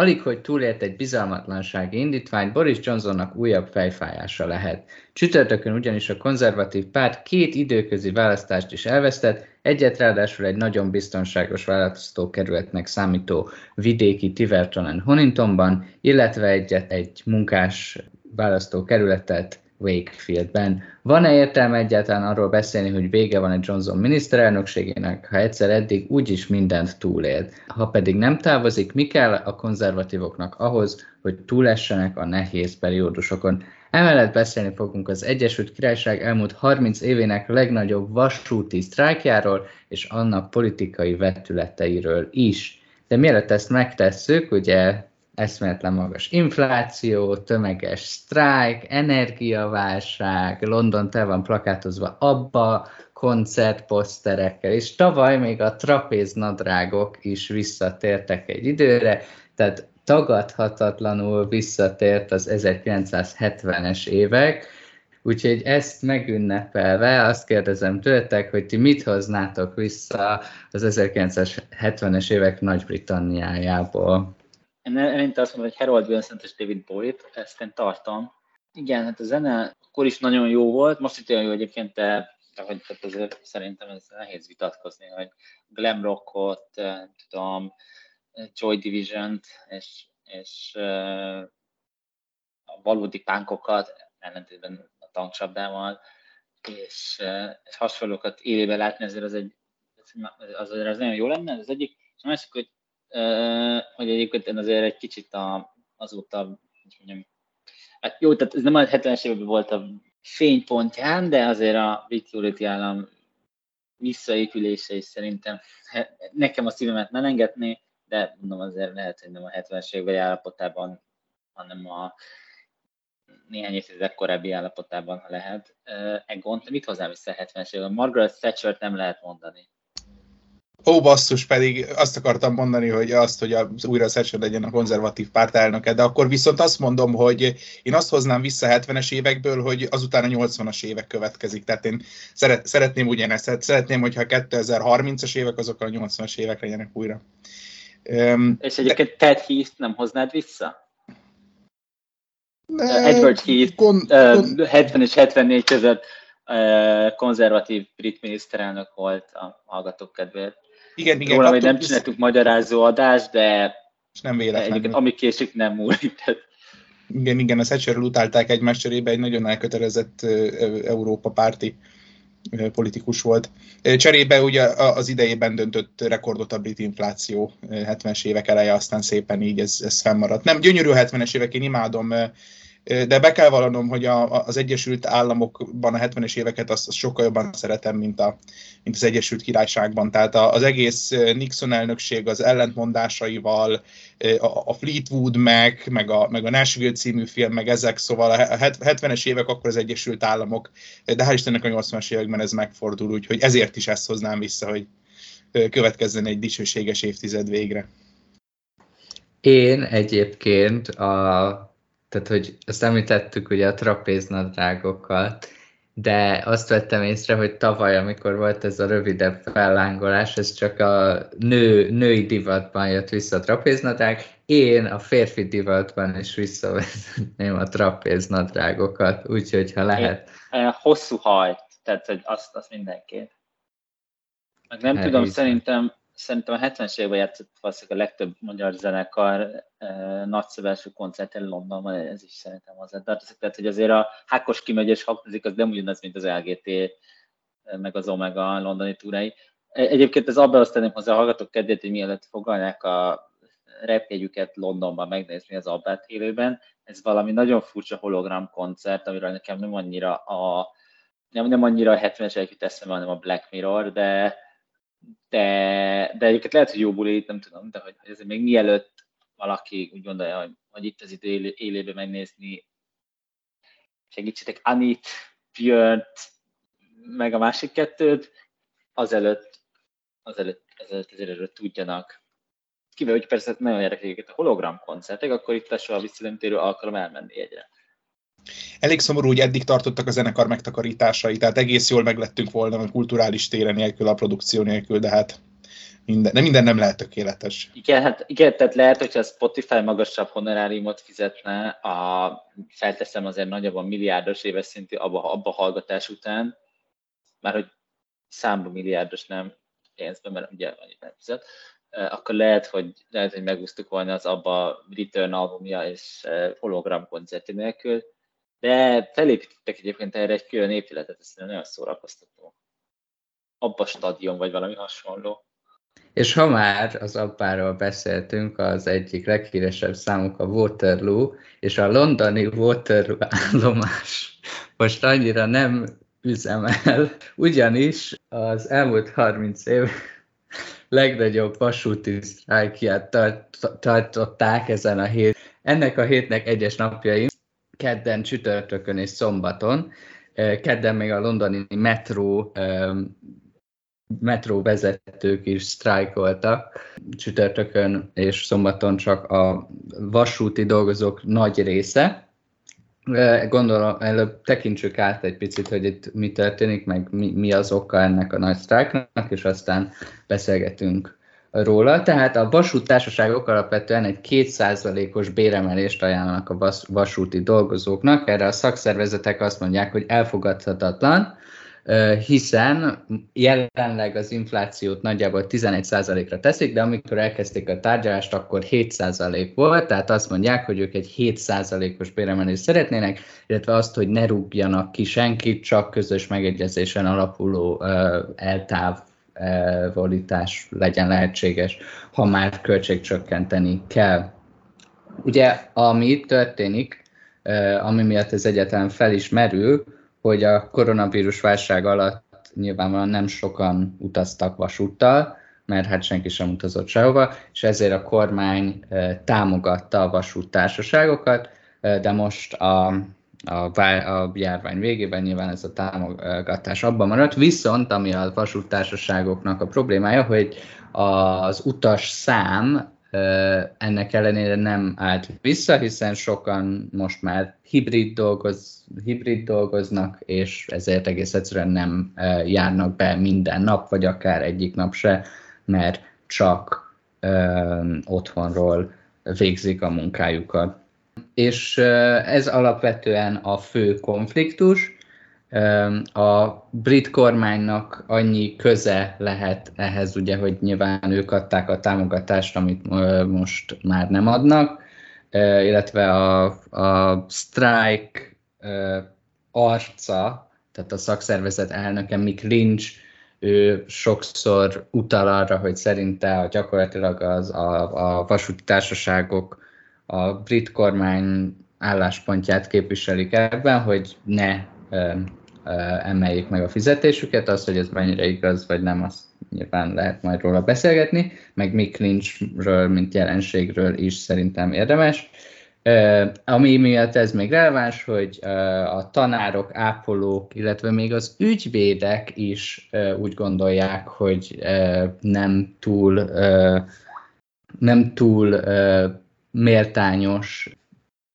Alig, hogy túlélt egy bizalmatlansági indítvány, Boris Johnsonnak újabb fejfájása lehet. Csütörtökön ugyanis a konzervatív párt két időközi választást is elvesztett, egyet ráadásul egy nagyon biztonságos választókerületnek számító vidéki Tivertonen Honingtonban, illetve egyet egy munkás választókerületet Wakefieldben. Van-e értelme egyáltalán arról beszélni, hogy vége van egy Johnson miniszterelnökségének, ha egyszer eddig úgyis mindent túlélt? Ha pedig nem távozik, mi kell a konzervatívoknak ahhoz, hogy túlessenek a nehéz periódusokon? Emellett beszélni fogunk az Egyesült Királyság elmúlt 30 évének legnagyobb vasúti sztrájkjáról és annak politikai vetületeiről is. De mielőtt ezt megtesszük, ugye eszméletlen magas infláció, tömeges sztrájk, energiaválság, London te van plakátozva abba, koncertposzterekkel, és tavaly még a trapéz nadrágok is visszatértek egy időre, tehát tagadhatatlanul visszatért az 1970-es évek, úgyhogy ezt megünnepelve azt kérdezem tőletek, hogy ti mit hoznátok vissza az 1970-es évek Nagy-Britanniájából? Én eleinte azt mondom, hogy Harold Wilson és David Bowie-t, ezt én tartom. Igen, hát a zene akkor is nagyon jó volt, most itt olyan jó egyébként, de, hogy tehát azért szerintem ez nehéz vitatkozni, hogy glam rockot, eh, tudom, Joy Division-t, és, és uh, a valódi pánkokat, ellentétben a tankcsapdával, és, és hasonlókat élőben látni, azért az egy, az, az, az nagyon jó lenne, az egyik, és a másik, hogy hogy egyébként én azért egy kicsit a, azóta, hogy mondjam, hát jó, tehát ez nem a 70-es években volt a fénypontján, de azért a Victority állam visszaépülése is szerintem nekem a szívemet nem engedné, de mondom azért lehet, hogy nem a 70-es években állapotában, hanem a néhány évtizedek korábbi állapotában, ha lehet. Egon, mit hozzám vissza a 70-es években? Margaret thatcher nem lehet mondani. Ó, basszus, pedig azt akartam mondani, hogy azt, hogy az újra Thatcher legyen a konzervatív párt elnöke, de akkor viszont azt mondom, hogy én azt hoznám vissza 70-es évekből, hogy azután a 80-as évek következik. Tehát én szeret, szeretném ugyanezt, szeretném, hogyha a 2030-as évek azok a 80-as évek legyenek újra. Um, és egyébként de... Ted Heath nem hoznád vissza? Ne, Edward Heath, kon, kon, uh, 70 és 74 között konzervatív brit miniszterelnök volt a hallgatók kedvéért. Igen, igen. Róla még nem csináltuk magyarázó adást, de és nem véletlen. ami késik, nem múlik. Igen, igen, a Thatcherről utálták egymás cserébe, egy nagyon elkötelezett Európa párti politikus volt. Cserébe ugye az idejében döntött rekordot a brit infláció 70-es évek eleje, aztán szépen így ez, ez fennmaradt. Nem, gyönyörű a 70-es évek, én imádom de be kell vallanom, hogy a, az Egyesült Államokban a 70-es éveket azt, azt sokkal jobban szeretem, mint, a, mint az Egyesült Királyságban. Tehát az egész Nixon elnökség az ellentmondásaival, a, Fleetwood meg, meg a, meg a Nashville című film, meg ezek, szóval a 70-es évek akkor az Egyesült Államok, de hál' Istennek a 80-as években ez megfordul, úgyhogy ezért is ezt hoznám vissza, hogy következzen egy dicsőséges évtized végre. Én egyébként a tehát hogy azt említettük ugye a trapéznadrágokat, de azt vettem észre, hogy tavaly, amikor volt ez a rövidebb fellángolás, ez csak a nő, női divatban jött vissza a trapéznadrág, én a férfi divatban is visszavezetném a trapéznadrágokat, úgyhogy ha lehet. Én, hosszú hajt, tehát hogy azt, azt mindenképp. Meg nem Elhiszem. tudom, szerintem szerintem a 70-es években játszott valószínűleg a legtöbb magyar zenekar eh, nagyszabású koncerten Londonban, ez is szerintem hozzá tartozik. Tehát, hogy azért a Hákos kimegyes hangzik, az nem ugyanaz, mint az LGT, meg az Omega londoni túrái. E, egyébként ez abban tenném hozzá a hallgatók kedvét, hogy mielőtt fogalnák a repjegyüket Londonban megnézni az Abbát élőben. Ez valami nagyon furcsa hologram koncert, amiről nekem nem annyira a nem, nem annyira a 70-es évek eszembe, hanem a Black Mirror, de de, de egyébként lehet, hogy jó buli, nem tudom, de hogy ez még mielőtt valaki úgy gondolja, hogy, hogy itt az idő élébe megnézni, segítsetek Anit, Björnt, meg a másik kettőt, azelőtt, azelőtt, azelőtt azért erről tudjanak. Kivel, hogy persze nagyon érdekel a hologram koncertek, akkor itt a soha visszanemtérő alkalom elmenni egyre. Elég szomorú, hogy eddig tartottak a zenekar megtakarításai, tehát egész jól meglettünk volna a kulturális téren nélkül, a produkció nélkül, de hát minden, de minden nem lehet tökéletes. Igen, hát igen, tehát lehet, hogyha a Spotify magasabb honoráriumot fizetne, a, felteszem azért nagyobb a milliárdos éves szintű abba, abba hallgatás után, már hogy számba milliárdos nem pénzben, mert ugye annyit nem fizet, akkor lehet, hogy, lehet, hogy megúsztuk volna az abba Return albumja és hologram koncerti nélkül, de felépítettek egyébként erre egy külön épületet, ez nagyon szórakoztató. Abba stadion, vagy valami hasonló. És ha már az appáról beszéltünk, az egyik leghíresebb számuk a Waterloo, és a londoni Waterloo állomás most annyira nem üzemel, ugyanis az elmúlt 30 év legnagyobb vasúti sztrájkját tartották ezen a hét. Ennek a hétnek egyes napjai, kedden, csütörtökön és szombaton, kedden még a londoni metró metró vezetők is sztrájkoltak. Csütörtökön és szombaton csak a vasúti dolgozók nagy része. Gondolom, előbb tekintsük át egy picit, hogy itt mi történik, meg mi, mi az oka ennek a nagy sztrájknak, és aztán beszélgetünk róla. Tehát a vasúttársaságok alapvetően egy kétszázalékos béremelést ajánlanak a vasúti dolgozóknak. Erre a szakszervezetek azt mondják, hogy elfogadhatatlan, hiszen jelenleg az inflációt nagyjából 11%-ra teszik, de amikor elkezdték a tárgyalást, akkor 7% volt, tehát azt mondják, hogy ők egy 7%-os béremelést szeretnének, illetve azt, hogy ne rúgjanak ki senkit, csak közös megegyezésen alapuló eltávolítás legyen lehetséges, ha már költségcsökkenteni kell. Ugye, ami itt történik, ami miatt ez egyáltalán felismerül, hogy a koronavírus válság alatt nyilvánvalóan nem sokan utaztak vasúttal, mert hát senki sem utazott sehova, és ezért a kormány támogatta a vasúttársaságokat, de most a, a, a járvány végében nyilván ez a támogatás abban maradt, viszont ami a vasúttársaságoknak a problémája, hogy az utas szám ennek ellenére nem állt vissza, hiszen sokan most már hibrid, dolgoz, hibrid dolgoznak, és ezért egész egyszerűen nem járnak be minden nap, vagy akár egyik nap se, mert csak ö, otthonról végzik a munkájukat. És ez alapvetően a fő konfliktus, a brit kormánynak annyi köze lehet ehhez, ugye, hogy nyilván ők adták a támogatást, amit most már nem adnak, illetve a, a strike arca, tehát a szakszervezet elnöke Mick Lynch, ő sokszor utal arra, hogy szerinte a gyakorlatilag az, a, a vasúti társaságok a brit kormány álláspontját képviselik ebben, hogy ne emeljék meg a fizetésüket, az, hogy ez mennyire igaz, vagy nem, azt nyilván lehet majd róla beszélgetni, meg Mick Lynchről, mint jelenségről is szerintem érdemes. Ami miatt ez még releváns, hogy a tanárok, ápolók, illetve még az ügyvédek is úgy gondolják, hogy nem túl, nem túl méltányos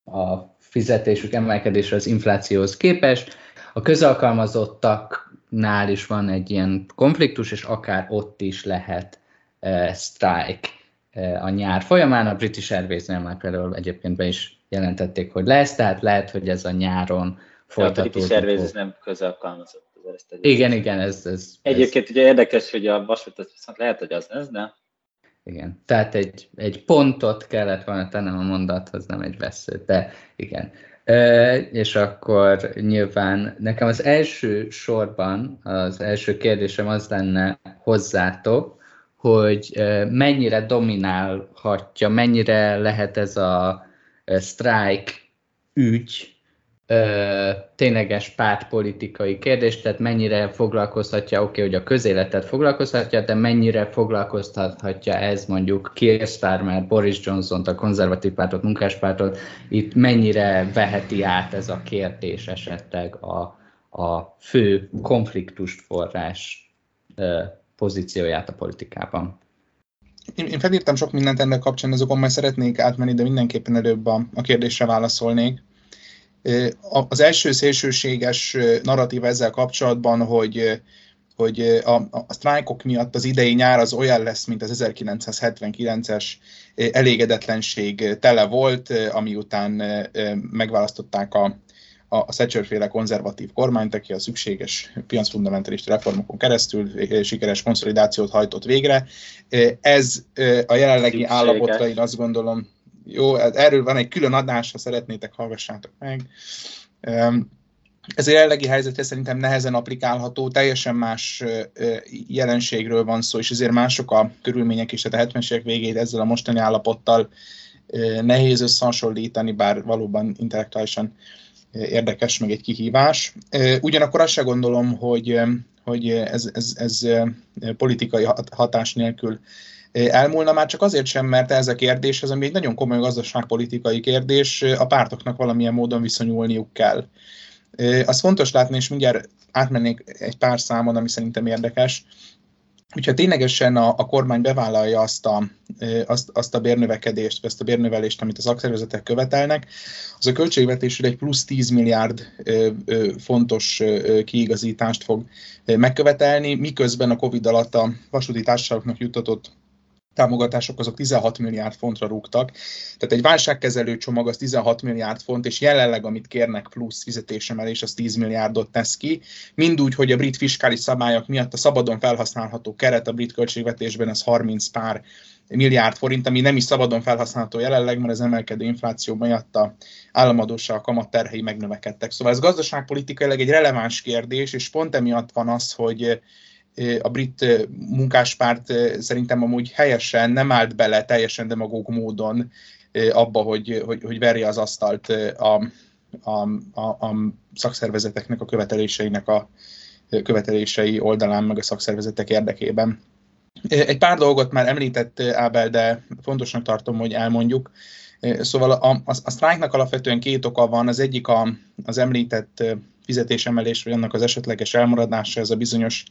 a fizetésük emelkedésre az inflációhoz képest, a közalkalmazottaknál is van egy ilyen konfliktus, és akár ott is lehet uh, strike uh, a nyár folyamán. A British Airways-nél már például egyébként be is jelentették, hogy lesz, tehát lehet, hogy ez a nyáron folytatódik. A British Airways nem közalkalmazott. Ezt igen, igen, ez, ez... Egyébként ez... ugye érdekes, hogy a vasútat viszont lehet, hogy az lesz, de... Igen, tehát egy, egy pontot kellett volna tennem a mondathoz, nem egy veszőt, de igen. És akkor nyilván nekem az első sorban, az első kérdésem az lenne hozzátok, hogy mennyire dominálhatja, mennyire lehet ez a strike ügy ö, tényleges pártpolitikai kérdés, tehát mennyire foglalkoztatja, oké, okay, hogy a közéletet foglalkoztatja, de mennyire foglalkoztathatja ez mondjuk Keir Starmer, Boris Johnson, a konzervatív pártot, munkáspártot, itt mennyire veheti át ez a kérdés esetleg a, a fő konfliktust forrás ö, pozícióját a politikában? Én, én felírtam sok mindent ennek kapcsán, azokon majd szeretnék átmenni, de mindenképpen előbb a, a kérdésre válaszolnék. Az első szélsőséges narratív ezzel kapcsolatban, hogy hogy a, a sztrájkok miatt az idei nyár az olyan lesz, mint az 1979-es elégedetlenség tele volt, ami után megválasztották a, a, a Thatcher-féle konzervatív kormányt, aki a szükséges piacfundamentalista reformokon keresztül sikeres konszolidációt hajtott végre. Ez a jelenlegi szükséges. állapotra én azt gondolom, jó, erről van egy külön adás, ha szeretnétek, hallgassátok meg. Ez a jelenlegi helyzetre szerintem nehezen applikálható, teljesen más jelenségről van szó, és ezért mások a körülmények is, tehát a 70-es évek végét ezzel a mostani állapottal nehéz összehasonlítani, bár valóban intellektuálisan érdekes, meg egy kihívás. Ugyanakkor azt se gondolom, hogy, hogy ez, ez, ez politikai hatás nélkül elmúlna, már csak azért sem, mert ez a kérdés, ez ami egy nagyon komoly gazdaságpolitikai kérdés, a pártoknak valamilyen módon viszonyulniuk kell. Az fontos látni, és mindjárt átmennék egy pár számon, ami szerintem érdekes, hogyha ténylegesen a, a kormány bevállalja azt a, azt, azt a bérnövekedést, ezt a bérnövelést, amit a szakszervezetek követelnek, az a költségvetésre egy plusz 10 milliárd fontos kiigazítást fog megkövetelni, miközben a Covid alatt a vasúti társaságoknak juttatott támogatások azok 16 milliárd fontra rúgtak. Tehát egy válságkezelő csomag az 16 milliárd font, és jelenleg amit kérnek plusz fizetésemelés, az 10 milliárdot tesz ki. Mindúgy, hogy a brit fiskális szabályok miatt a szabadon felhasználható keret a brit költségvetésben az 30 pár milliárd forint, ami nem is szabadon felhasználható jelenleg, mert az emelkedő infláció miatt a államadóság, kamat terhei megnövekedtek. Szóval ez gazdaságpolitikailag egy releváns kérdés, és pont emiatt van az, hogy a brit munkáspárt szerintem amúgy helyesen nem állt bele teljesen demagóg módon abba, hogy, hogy, hogy verje az asztalt a, a, a, a szakszervezeteknek a követeléseinek a követelései oldalán, meg a szakszervezetek érdekében. Egy pár dolgot már említett Ábel, de fontosnak tartom, hogy elmondjuk. Szóval a, a, a sztrájknak alapvetően két oka van. Az egyik a, az említett fizetésemelés, vagy annak az esetleges elmaradása, ez a bizonyos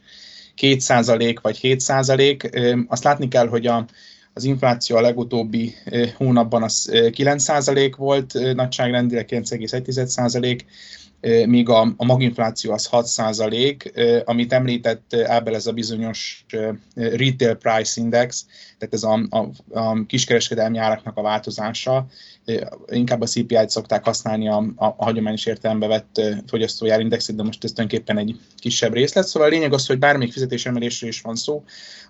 2% vagy 7%. Azt látni kell, hogy a, az infláció a legutóbbi hónapban az 9% volt, nagyságrendileg 9,1%, míg a, a maginfláció az 6 százalék, amit említett Ábel, ez a bizonyos retail price index, tehát ez a, a, a kiskereskedelmi áraknak a változása. Inkább a CPI-t szokták használni a, a, a hagyományos értelembe vett fogyasztójárindexet, de most ez tulajdonképpen egy kisebb részlet. Szóval a lényeg az, hogy bármelyik fizetésemelésről is van szó,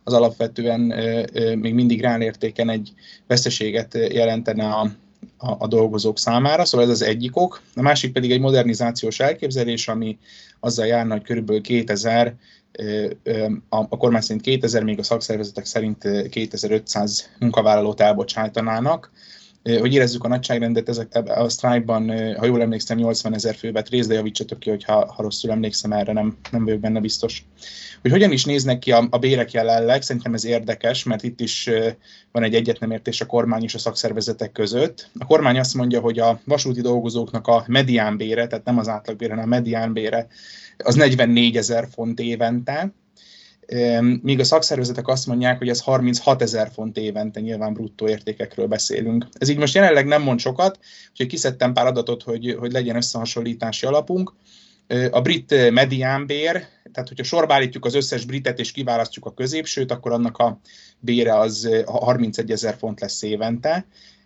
az alapvetően még mindig rálértéken egy veszteséget jelentene a, a, a dolgozók számára, szóval ez az egyik ok. A másik pedig egy modernizációs elképzelés, ami azzal járna, hogy körülbelül 2000 a, a kormány szerint 2000, még a szakszervezetek szerint 2500 munkavállalót elbocsájtanának. Hogy érezzük a nagyságrendet, ezek, a sztrájkban, ha jól emlékszem, 80 ezer fő vett részt, de javítsatok ki, hogyha ha rosszul emlékszem erre, nem, nem vagyok benne biztos. Hogy hogyan is néznek ki a, a bérek jelenleg, szerintem ez érdekes, mert itt is van egy egyetnemértés a kormány és a szakszervezetek között. A kormány azt mondja, hogy a vasúti dolgozóknak a mediánbére, tehát nem az átlagbére, hanem a mediánbére, az 44 ezer font évente, míg a szakszervezetek azt mondják, hogy ez 36 ezer font évente, nyilván bruttó értékekről beszélünk. Ez így most jelenleg nem mond sokat, úgyhogy kiszedtem pár adatot, hogy, hogy legyen összehasonlítási alapunk. A brit mediánbér, tehát hogyha sorbálítjuk az összes britet és kiválasztjuk a középsőt, akkor annak a bére az 31 ezer font lesz évente.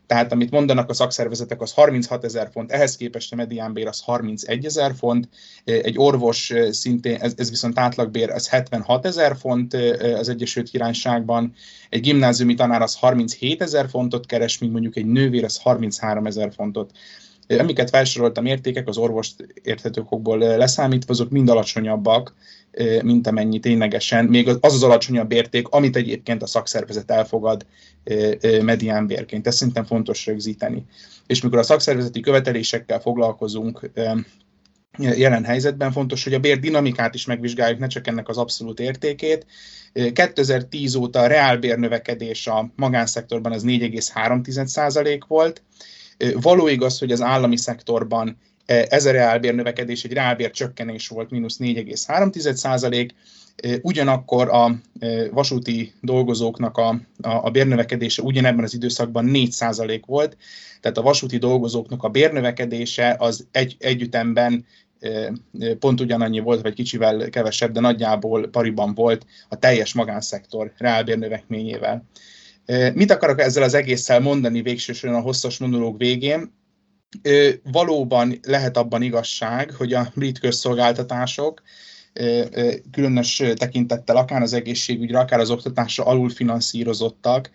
Tehát amit mondanak a szakszervezetek, az 36 ezer font, ehhez képest a mediánbér az 31 ezer font, egy orvos szintén, ez, ez viszont átlagbér, az 76 ezer font az Egyesült Királyságban, egy gimnáziumi tanár az 37 ezer fontot keres, míg mondjuk egy nővér az 33 ezer fontot. Amiket felsoroltam értékek, az orvost érthetőkokból leszámítva, azok mind alacsonyabbak, mint amennyi ténylegesen, még az az alacsonyabb érték, amit egyébként a szakszervezet elfogad mediánbérként. Ezt szerintem fontos rögzíteni. És mikor a szakszervezeti követelésekkel foglalkozunk, jelen helyzetben fontos, hogy a bér dinamikát is megvizsgáljuk, ne csak ennek az abszolút értékét. 2010 óta a reálbér növekedés a magánszektorban az 4,3% volt. Való igaz, hogy az állami szektorban ez a reálbér növekedés egy reálbér csökkenés volt, mínusz 4,3 százalék, ugyanakkor a vasúti dolgozóknak a, a, a bérnövekedése ugyanebben az időszakban 4 százalék volt, tehát a vasúti dolgozóknak a bérnövekedése az egy, együttemben pont ugyanannyi volt, vagy kicsivel kevesebb, de nagyjából pariban volt a teljes magánszektor reálbérnövekményével. Mit akarok ezzel az egésszel mondani végsősorban a hosszas monológ végén? Valóban lehet abban igazság, hogy a brit közszolgáltatások különös tekintettel akár az egészségügyre, akár az oktatásra alulfinanszírozottak,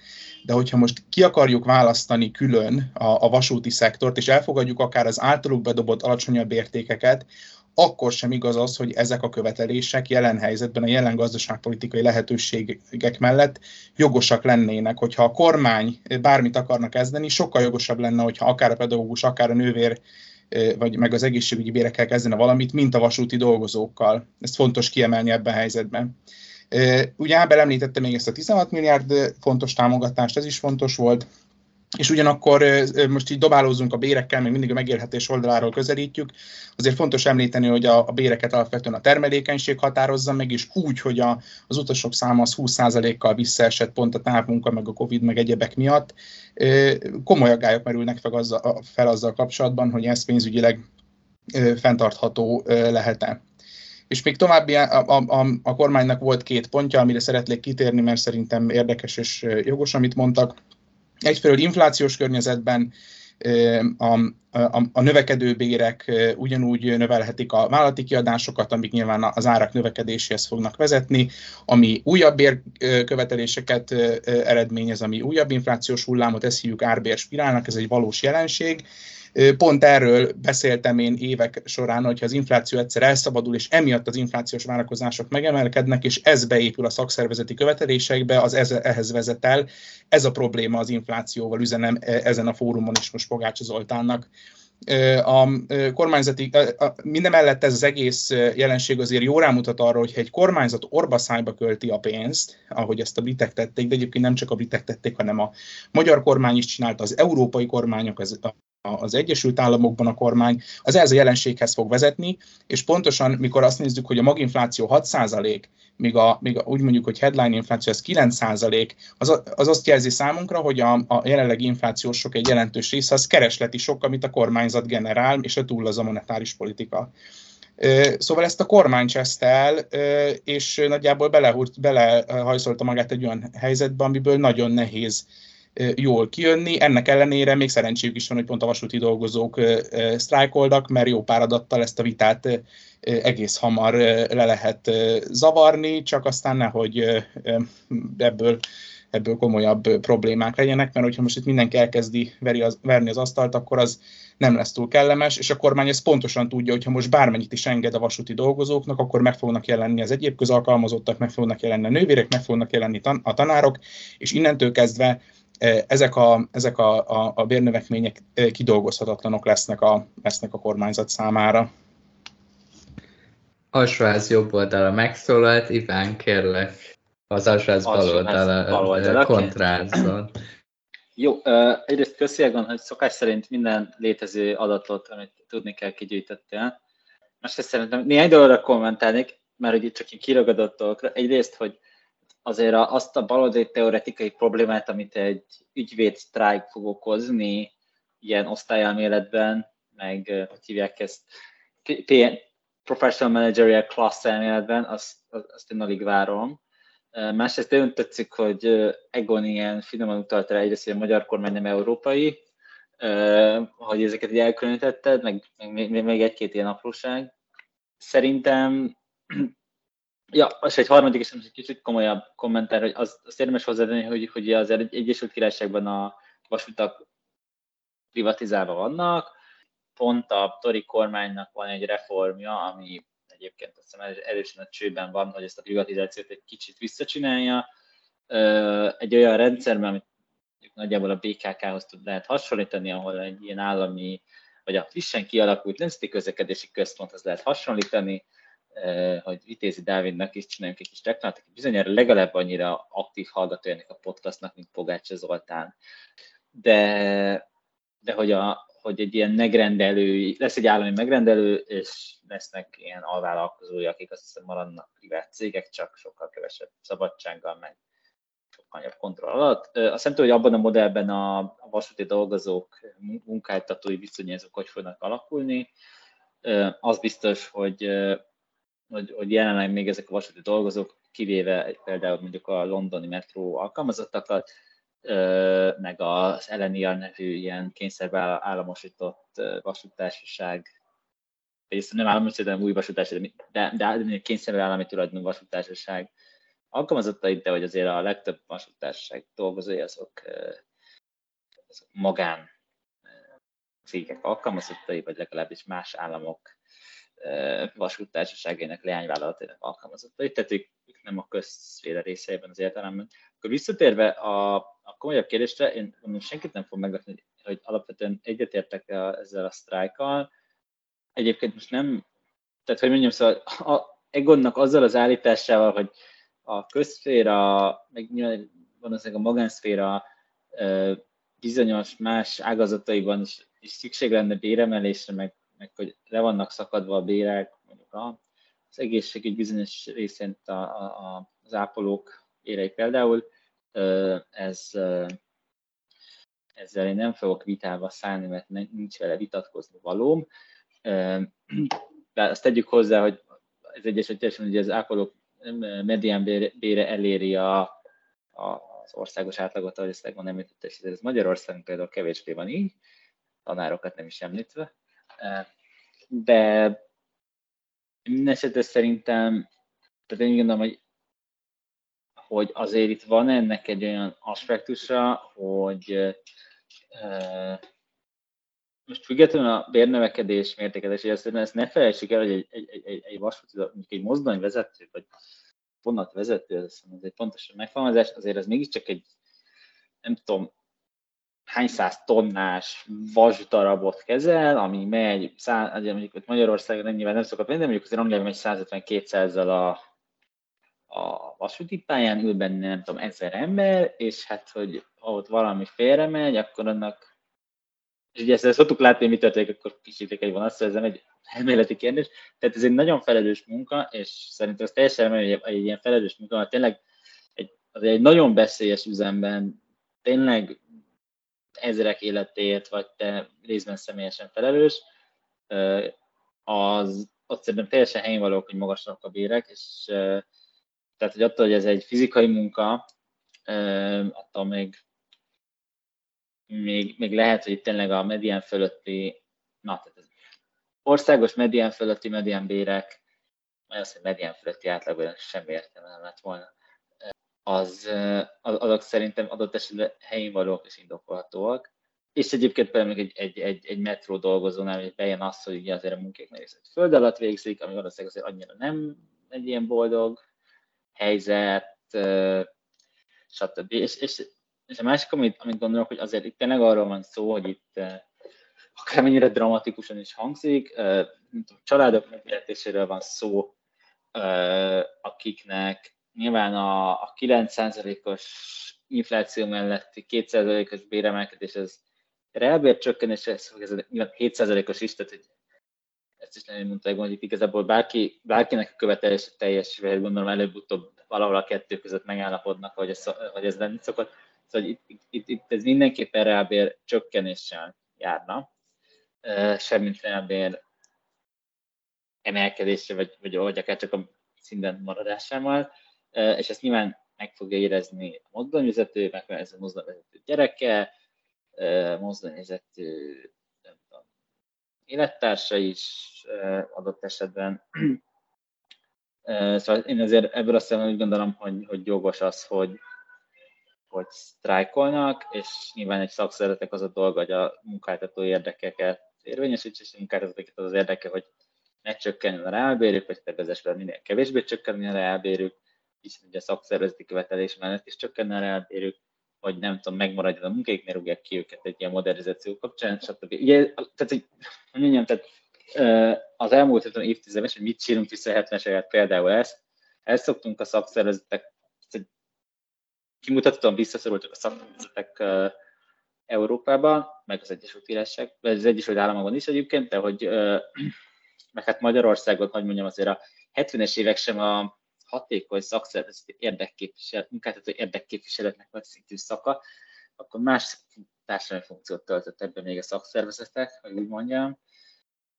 de hogyha most ki akarjuk választani külön a, a vasúti szektort, és elfogadjuk akár az általuk bedobott alacsonyabb értékeket, akkor sem igaz az, hogy ezek a követelések jelen helyzetben, a jelen gazdaságpolitikai lehetőségek mellett jogosak lennének. Hogyha a kormány bármit akarnak kezdeni, sokkal jogosabb lenne, hogyha akár a pedagógus, akár a nővér vagy meg az egészségügyi bérekkel kezdene valamit, mint a vasúti dolgozókkal. Ezt fontos kiemelni ebben a helyzetben. Ugye Ábel említette még ezt a 16 milliárd fontos támogatást, ez is fontos volt, és ugyanakkor most így dobálózunk a bérekkel, még mindig a megélhetés oldaláról közelítjük, azért fontos említeni, hogy a, a béreket alapvetően a termelékenység határozza meg, és úgy, hogy a, az utasok száma az 20%-kal visszaesett pont a távmunka, meg a Covid, meg egyebek miatt. Komoly aggályok merülnek fel azzal, fel azzal kapcsolatban, hogy ez pénzügyileg fenntartható lehet-e. És még további a, a, a, a kormánynak volt két pontja, amire szeretnék kitérni, mert szerintem érdekes és jogos, amit mondtak. Egyfelől inflációs környezetben a, a, a növekedő bérek ugyanúgy növelhetik a vállalati kiadásokat, amik nyilván az árak növekedéséhez fognak vezetni, ami újabb bérköveteléseket eredményez, ami újabb inflációs hullámot, ezt hívjuk árbérspirálnak, ez egy valós jelenség, Pont erről beszéltem én évek során, hogyha az infláció egyszer elszabadul, és emiatt az inflációs várakozások megemelkednek, és ez beépül a szakszervezeti követelésekbe, az ez, ehhez vezet el. Ez a probléma az inflációval, üzenem e, ezen a fórumon is most Pogács Zoltánnak a kormányzati, minden mellett ez az egész jelenség azért jó rámutat arra, hogy egy kormányzat orbaszájba költi a pénzt, ahogy ezt a britek tették, de egyébként nem csak a britek tették, hanem a magyar kormány is csinálta, az európai kormányok, az, az Egyesült Államokban a kormány, az ez a jelenséghez fog vezetni, és pontosan, mikor azt nézzük, hogy a maginfláció 6%, míg, a, míg a, úgy mondjuk, hogy headline infláció ez 9%, az, az azt jelzi számunkra, hogy a, a jelenlegi inflációs sok egy jelentős része az keresleti sok, amit a kormányzat generál, és a túl az a monetáris politika. Szóval ezt a kormány cseszte el, és nagyjából belehajszolta magát egy olyan helyzetbe, amiből nagyon nehéz jól kijönni. Ennek ellenére még szerencséjük is van, hogy pont a vasúti dolgozók sztrájkoldak, mert jó páradattal ezt a vitát egész hamar le lehet zavarni, csak aztán nehogy ebből ebből komolyabb problémák legyenek, mert hogyha most itt mindenki elkezdi veri az, verni az asztalt, akkor az nem lesz túl kellemes, és a kormány ezt pontosan tudja, hogy ha most bármennyit is enged a vasúti dolgozóknak, akkor meg fognak jelenni az egyéb közalkalmazottak, meg fognak jelenni a nővérek, meg fognak jelenni a tanárok, és innentől kezdve ezek a, ezek a, a, a bérnövekmények kidolgozhatatlanok lesznek a, lesznek a kormányzat számára. Alsóház jobb oldala megszólalt, Iván kérlek, az alsóház bal oldala kontrázzon. Jó, egyrészt köszi hogy szokás szerint minden létező adatot, amit tudni kell, kigyűjtöttél. Másrészt szerintem néhány dologra kommentálnék, mert itt csak így kiragadott dolgokra. Egyrészt, hogy azért azt a baloldali teoretikai problémát, amit egy ügyvéd sztrájk fog okozni ilyen osztályelméletben, meg hogy hívják ezt, Professional Managerial Class elméletben, azt, azt én alig várom. Másrészt nagyon tetszik, hogy Egon ilyen finoman utalt rá egyrészt, hogy a magyar kormány nem európai, hogy ezeket így elkülönítetted, meg, meg még egy-két ilyen apróság. Szerintem Ja, és egy harmadik, és egy kicsit komolyabb kommentár, hogy az, azt érdemes hozzátenni, hogy, hogy az Egyesült Királyságban a vasutak privatizálva vannak, pont a Tori kormánynak van egy reformja, ami egyébként azt hiszem erősen a csőben van, hogy ezt a privatizációt egy kicsit visszacsinálja. Egy olyan rendszerben, amit nagyjából a BKK-hoz tud lehet hasonlítani, ahol egy ilyen állami, vagy a frissen kialakult nemzeti közlekedési központhoz lehet hasonlítani, hogy Vitézi Dávidnak is csináljunk egy kis reklámot, aki bizonyára legalább annyira aktív hallgató ennek a podcastnak, mint Pogács Zoltán. De, de hogy, a, hogy egy ilyen megrendelő, lesz egy állami megrendelő, és lesznek ilyen alvállalkozói, akik azt hiszem maradnak privát cégek, csak sokkal kevesebb szabadsággal, meg sokkal nagyobb kontroll alatt. Azt tudom, hogy abban a modellben a, a vasúti dolgozók, munkáltatói viszonyok hogy fognak alakulni, Az biztos, hogy, hogy, hogy jelenleg még ezek a vasúti dolgozók, kivéve például mondjuk a londoni metró alkalmazottakat, meg az LNR nevű ilyen kényszerbe államosított vasútársaság, vagy nem államosított, hanem új vasútársaság, de, de, de kényszerbe állami tulajdonú vasútársaság alkalmazottait, de hogy azért a legtöbb vasútársaság dolgozói azok, azok magán cégek alkalmazottai, vagy legalábbis más államok vasúttársaságainak leányvállalatainak alkalmazottai, tehát ők, ők nem a közszféra részeiben az értelemben. Akkor visszatérve a, a komolyabb kérdésre, én mondom, senkit nem fog meglepni, hogy alapvetően egyetértek ezzel a sztrájkkal. Egyébként most nem, tehát hogy mondjam, szóval a Egonnak azzal az állításával, hogy a közszféra, meg nyilván valószínűleg a magánszféra bizonyos más ágazataiban is, is szükség lenne béremelésre, meg, meg hogy le vannak szakadva a bérek, mondjuk az egészségügy bizonyos részén a, a, az ápolók érei például, ez, ezzel én nem fogok vitába szállni, mert nincs vele vitatkozni valóm. De azt tegyük hozzá, hogy az egyes esetben hogy az ápolók medián bére eléri a, a, az országos átlagot, ahogy ezt és ez Magyarországon például kevésbé van így, tanárokat nem is említve. De minden esetre szerintem, tehát én gondolom, hogy, hogy azért itt van ennek egy olyan aspektusa, hogy most függetlenül a bérnövekedés mértékelés, ezt, ezt ne felejtsük el, hogy egy, egy, egy, egy vasúti, mondjuk egy mozdonyvezető, vagy vonatvezető, ez egy pontosabb megfogalmazás, azért ez mégiscsak egy, nem tudom, hány száz tonnás vasdarabot kezel, ami megy, szá, mondjuk ott Magyarországon nem nyilván nem szokott menni, de mondjuk azért Angliában megy 150-200-zal a, a vasúti pályán, ül benne nem tudom, ezer ember, és hát, hogy ha ott valami félre megy, akkor annak és ugye ezt, ezt szoktuk látni, mi történik, akkor kicsit egy vonat, szóval ez nem egy elméleti kérdés. Tehát ez egy nagyon felelős munka, és szerintem ez teljesen hogy egy, ilyen felelős munka, tényleg egy, az egy nagyon beszélyes üzemben tényleg ezerek életéért, vagy te részben személyesen felelős, az ott szerintem teljesen helyén valók, hogy magasabbak a bérek, és tehát, hogy attól, hogy ez egy fizikai munka, attól még még, még lehet, hogy tényleg a medián fölötti, na, tehát az országos medián fölötti medián bérek, vagy az, hogy medián fölötti átlagban sem értem nem lett volna, az, azok szerintem adott esetben helyén valók és indokolhatóak. És egyébként például egy, egy, egy, egy metró dolgozónál, hogy bejön az, hogy ugye azért a munkák részét föld alatt végzik, ami valószínűleg azért annyira nem egy ilyen boldog helyzet, stb. És, és és a másik, amit, amit gondolok, hogy azért itt tényleg arról van szó, hogy itt akármennyire dramatikusan is hangzik, családok megéletéséről van szó, akiknek nyilván a, a 9%-os infláció melletti 2%-os béremelkedés, ez reálbér csökkenés, ez, ez nyilván 7%-os is, tehát hogy ezt is nem mondta, hogy itt igazából bárki, bárkinek a követelés teljes, gondolom előbb-utóbb valahol a kettő között megállapodnak, hogy ez, hogy ez lenni szokott. Szóval itt, itt, itt, ez mindenképpen reálbér csökkenéssel járna, semmint reálbér emelkedésre, vagy, vagy, vagy akár csak a szinten maradásával, és ezt nyilván meg fogja érezni a mozdonyvezető, meg ez a mozdonyvezető gyereke, mozdonyvezető nem tudom, élettársa is adott esetben. Szóval én azért ebből azt úgy gondolom, hogy, hogy jogos az, hogy, hogy sztrájkolnak, és nyilván egy szakszervezetnek az a dolga, hogy a munkáltató érdekeket érvényesítse, és a munkáltatóket az az érdeke, hogy ne csökkenjen a reálbérük, vagy tervezésben minél kevésbé csökkenjen a reálbérük, hiszen ugye a szakszervezeti követelés mellett is csökkenne a reálbérük, vagy nem tudom, megmaradjon a munkáik, ne rúgják ki őket egy ilyen modernizáció kapcsán, stb. Ugye, tehát, hogy mondjam, tehát az elmúlt évtizedben, hogy mit csinálunk vissza a 70-es például ezt, ezt szoktunk a szakszervezetek kimutatottan visszaszorultak a szakszervezetek Európában, meg az Egyesült Királyság, az Egyesült Államokban is egyébként, de hogy meg hát Magyarországon, hogy mondjam, azért a 70-es évek sem a hatékony szakszervezeti érdekképviselet, munkáltató érdekképviseletnek nagy szintű szaka, akkor más társadalmi funkciót töltött ebben még a szakszervezetek, hogy úgy mondjam.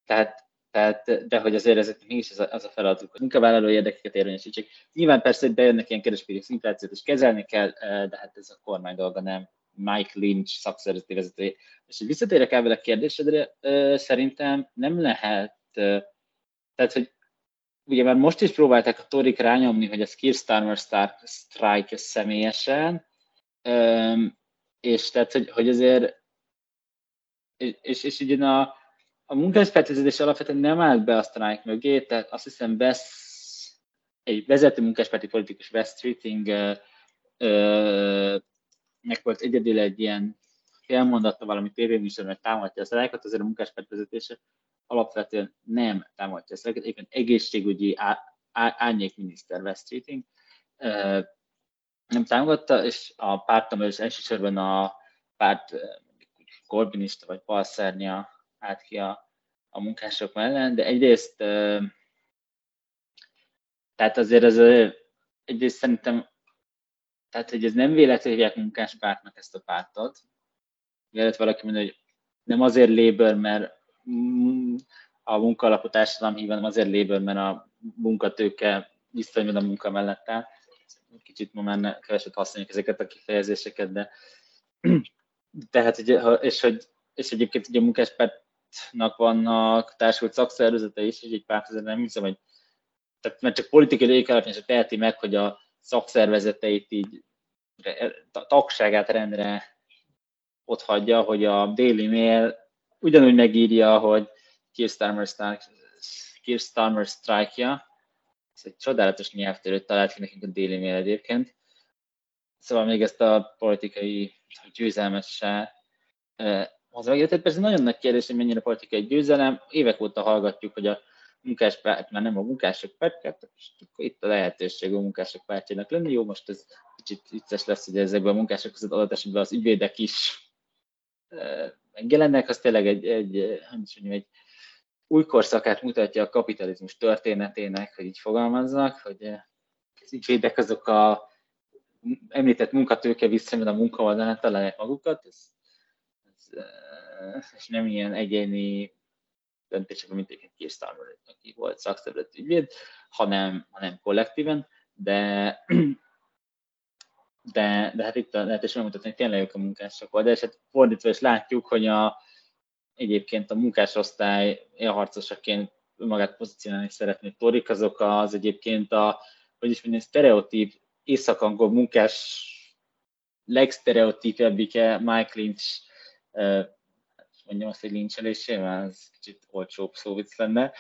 Tehát, tehát, de hogy azért ezek mégis az a, az a feladatuk, hogy munkavállaló érdekeket érvényesítsék. Nyilván persze, hogy bejönnek ilyen kereskedés inflációt is kezelni kell, de hát ez a kormány dolga nem. Mike Lynch szakszervezeti vezető. És visszatérek el a kérdésedre, szerintem nem lehet, tehát, hogy ugye már most is próbálták a Torik rányomni, hogy a Keir Starmer strike személyesen, és tehát, hogy, hogy azért, és, és, ugye a, a munkáspártvezetés alapvetően nem állt be a sztrájk mögé, tehát azt hiszem West, egy vezető munkáspárti politikus West Streeting meg volt egyedül egy ilyen félmondatta valami tévéműsorban, hogy támogatja a sztrájkot, azért a munkáspárt vezetése alapvetően nem támogatja a egyébként egészségügyi árnyékminiszter West Streeting nem támogatta, és a pártam és elsősorban a párt korbinista vagy balszárnya állt ki a, a munkások mellett, de egyrészt tehát azért ez egyrészt szerintem tehát, hogy ez nem véletlenül hívják munkáspártnak ezt a pártot. Mielőtt valaki mondja, hogy nem azért labor, mert a munkaalapú társadalom hív, hanem azért labor, mert a munkatőke visszajön a munka mellett áll. Kicsit ma már keveset használjuk ezeket a kifejezéseket, de tehát, ugye, és, hogy, és egyébként ugye a munkáspártnak vannak társult szakszervezete is, és egy pár nem hiszem, hogy tehát mert csak politikai légik alapján se teheti meg, hogy a szakszervezeteit így a tagságát rendre ott hagyja, hogy a Daily Mail ugyanúgy megírja, hogy Keir Starmer, Keir Starmer strike-ja, ez egy csodálatos nyelvtörőt talált ki nekünk a Daily Mail egyébként. Szóval még ezt a politikai győzelmessel az megértett. Persze nagyon nagy kérdés, hogy mennyire politikai győzelem. Évek óta hallgatjuk, hogy a munkáspárt már nem a munkások pártját, akkor itt a lehetőség a munkások pártjának lenni. Jó, most ez kicsit vicces lesz, hogy ezekben a munkások között adott esetben az ügyvédek is megjelennek, az tényleg egy, egy, hogy is mondjam, egy új korszakát mutatja a kapitalizmus történetének, hogy így fogalmaznak, hogy az ügyvédek azok a említett munkatőke visszajön a munkaoldalán találják magukat, ez, ez, és nem ilyen egyéni döntések, mint egyébként Kirsztármar, aki volt szakszervezet ügyvéd, hanem, hanem kollektíven, de de, de hát itt a lehetőség megmutatni, hogy tényleg ők a munkások de és hát fordítva is látjuk, hogy a, egyébként a munkásosztály harcosaként magát pozícionálni szeretné torik, azok az egyébként a, hogy is mondjam, sztereotíp észak-angol munkás legsztereotípebbike Mike Lynch mondjam azt, hogy lincselésével, ez kicsit olcsóbb szóvic lenne,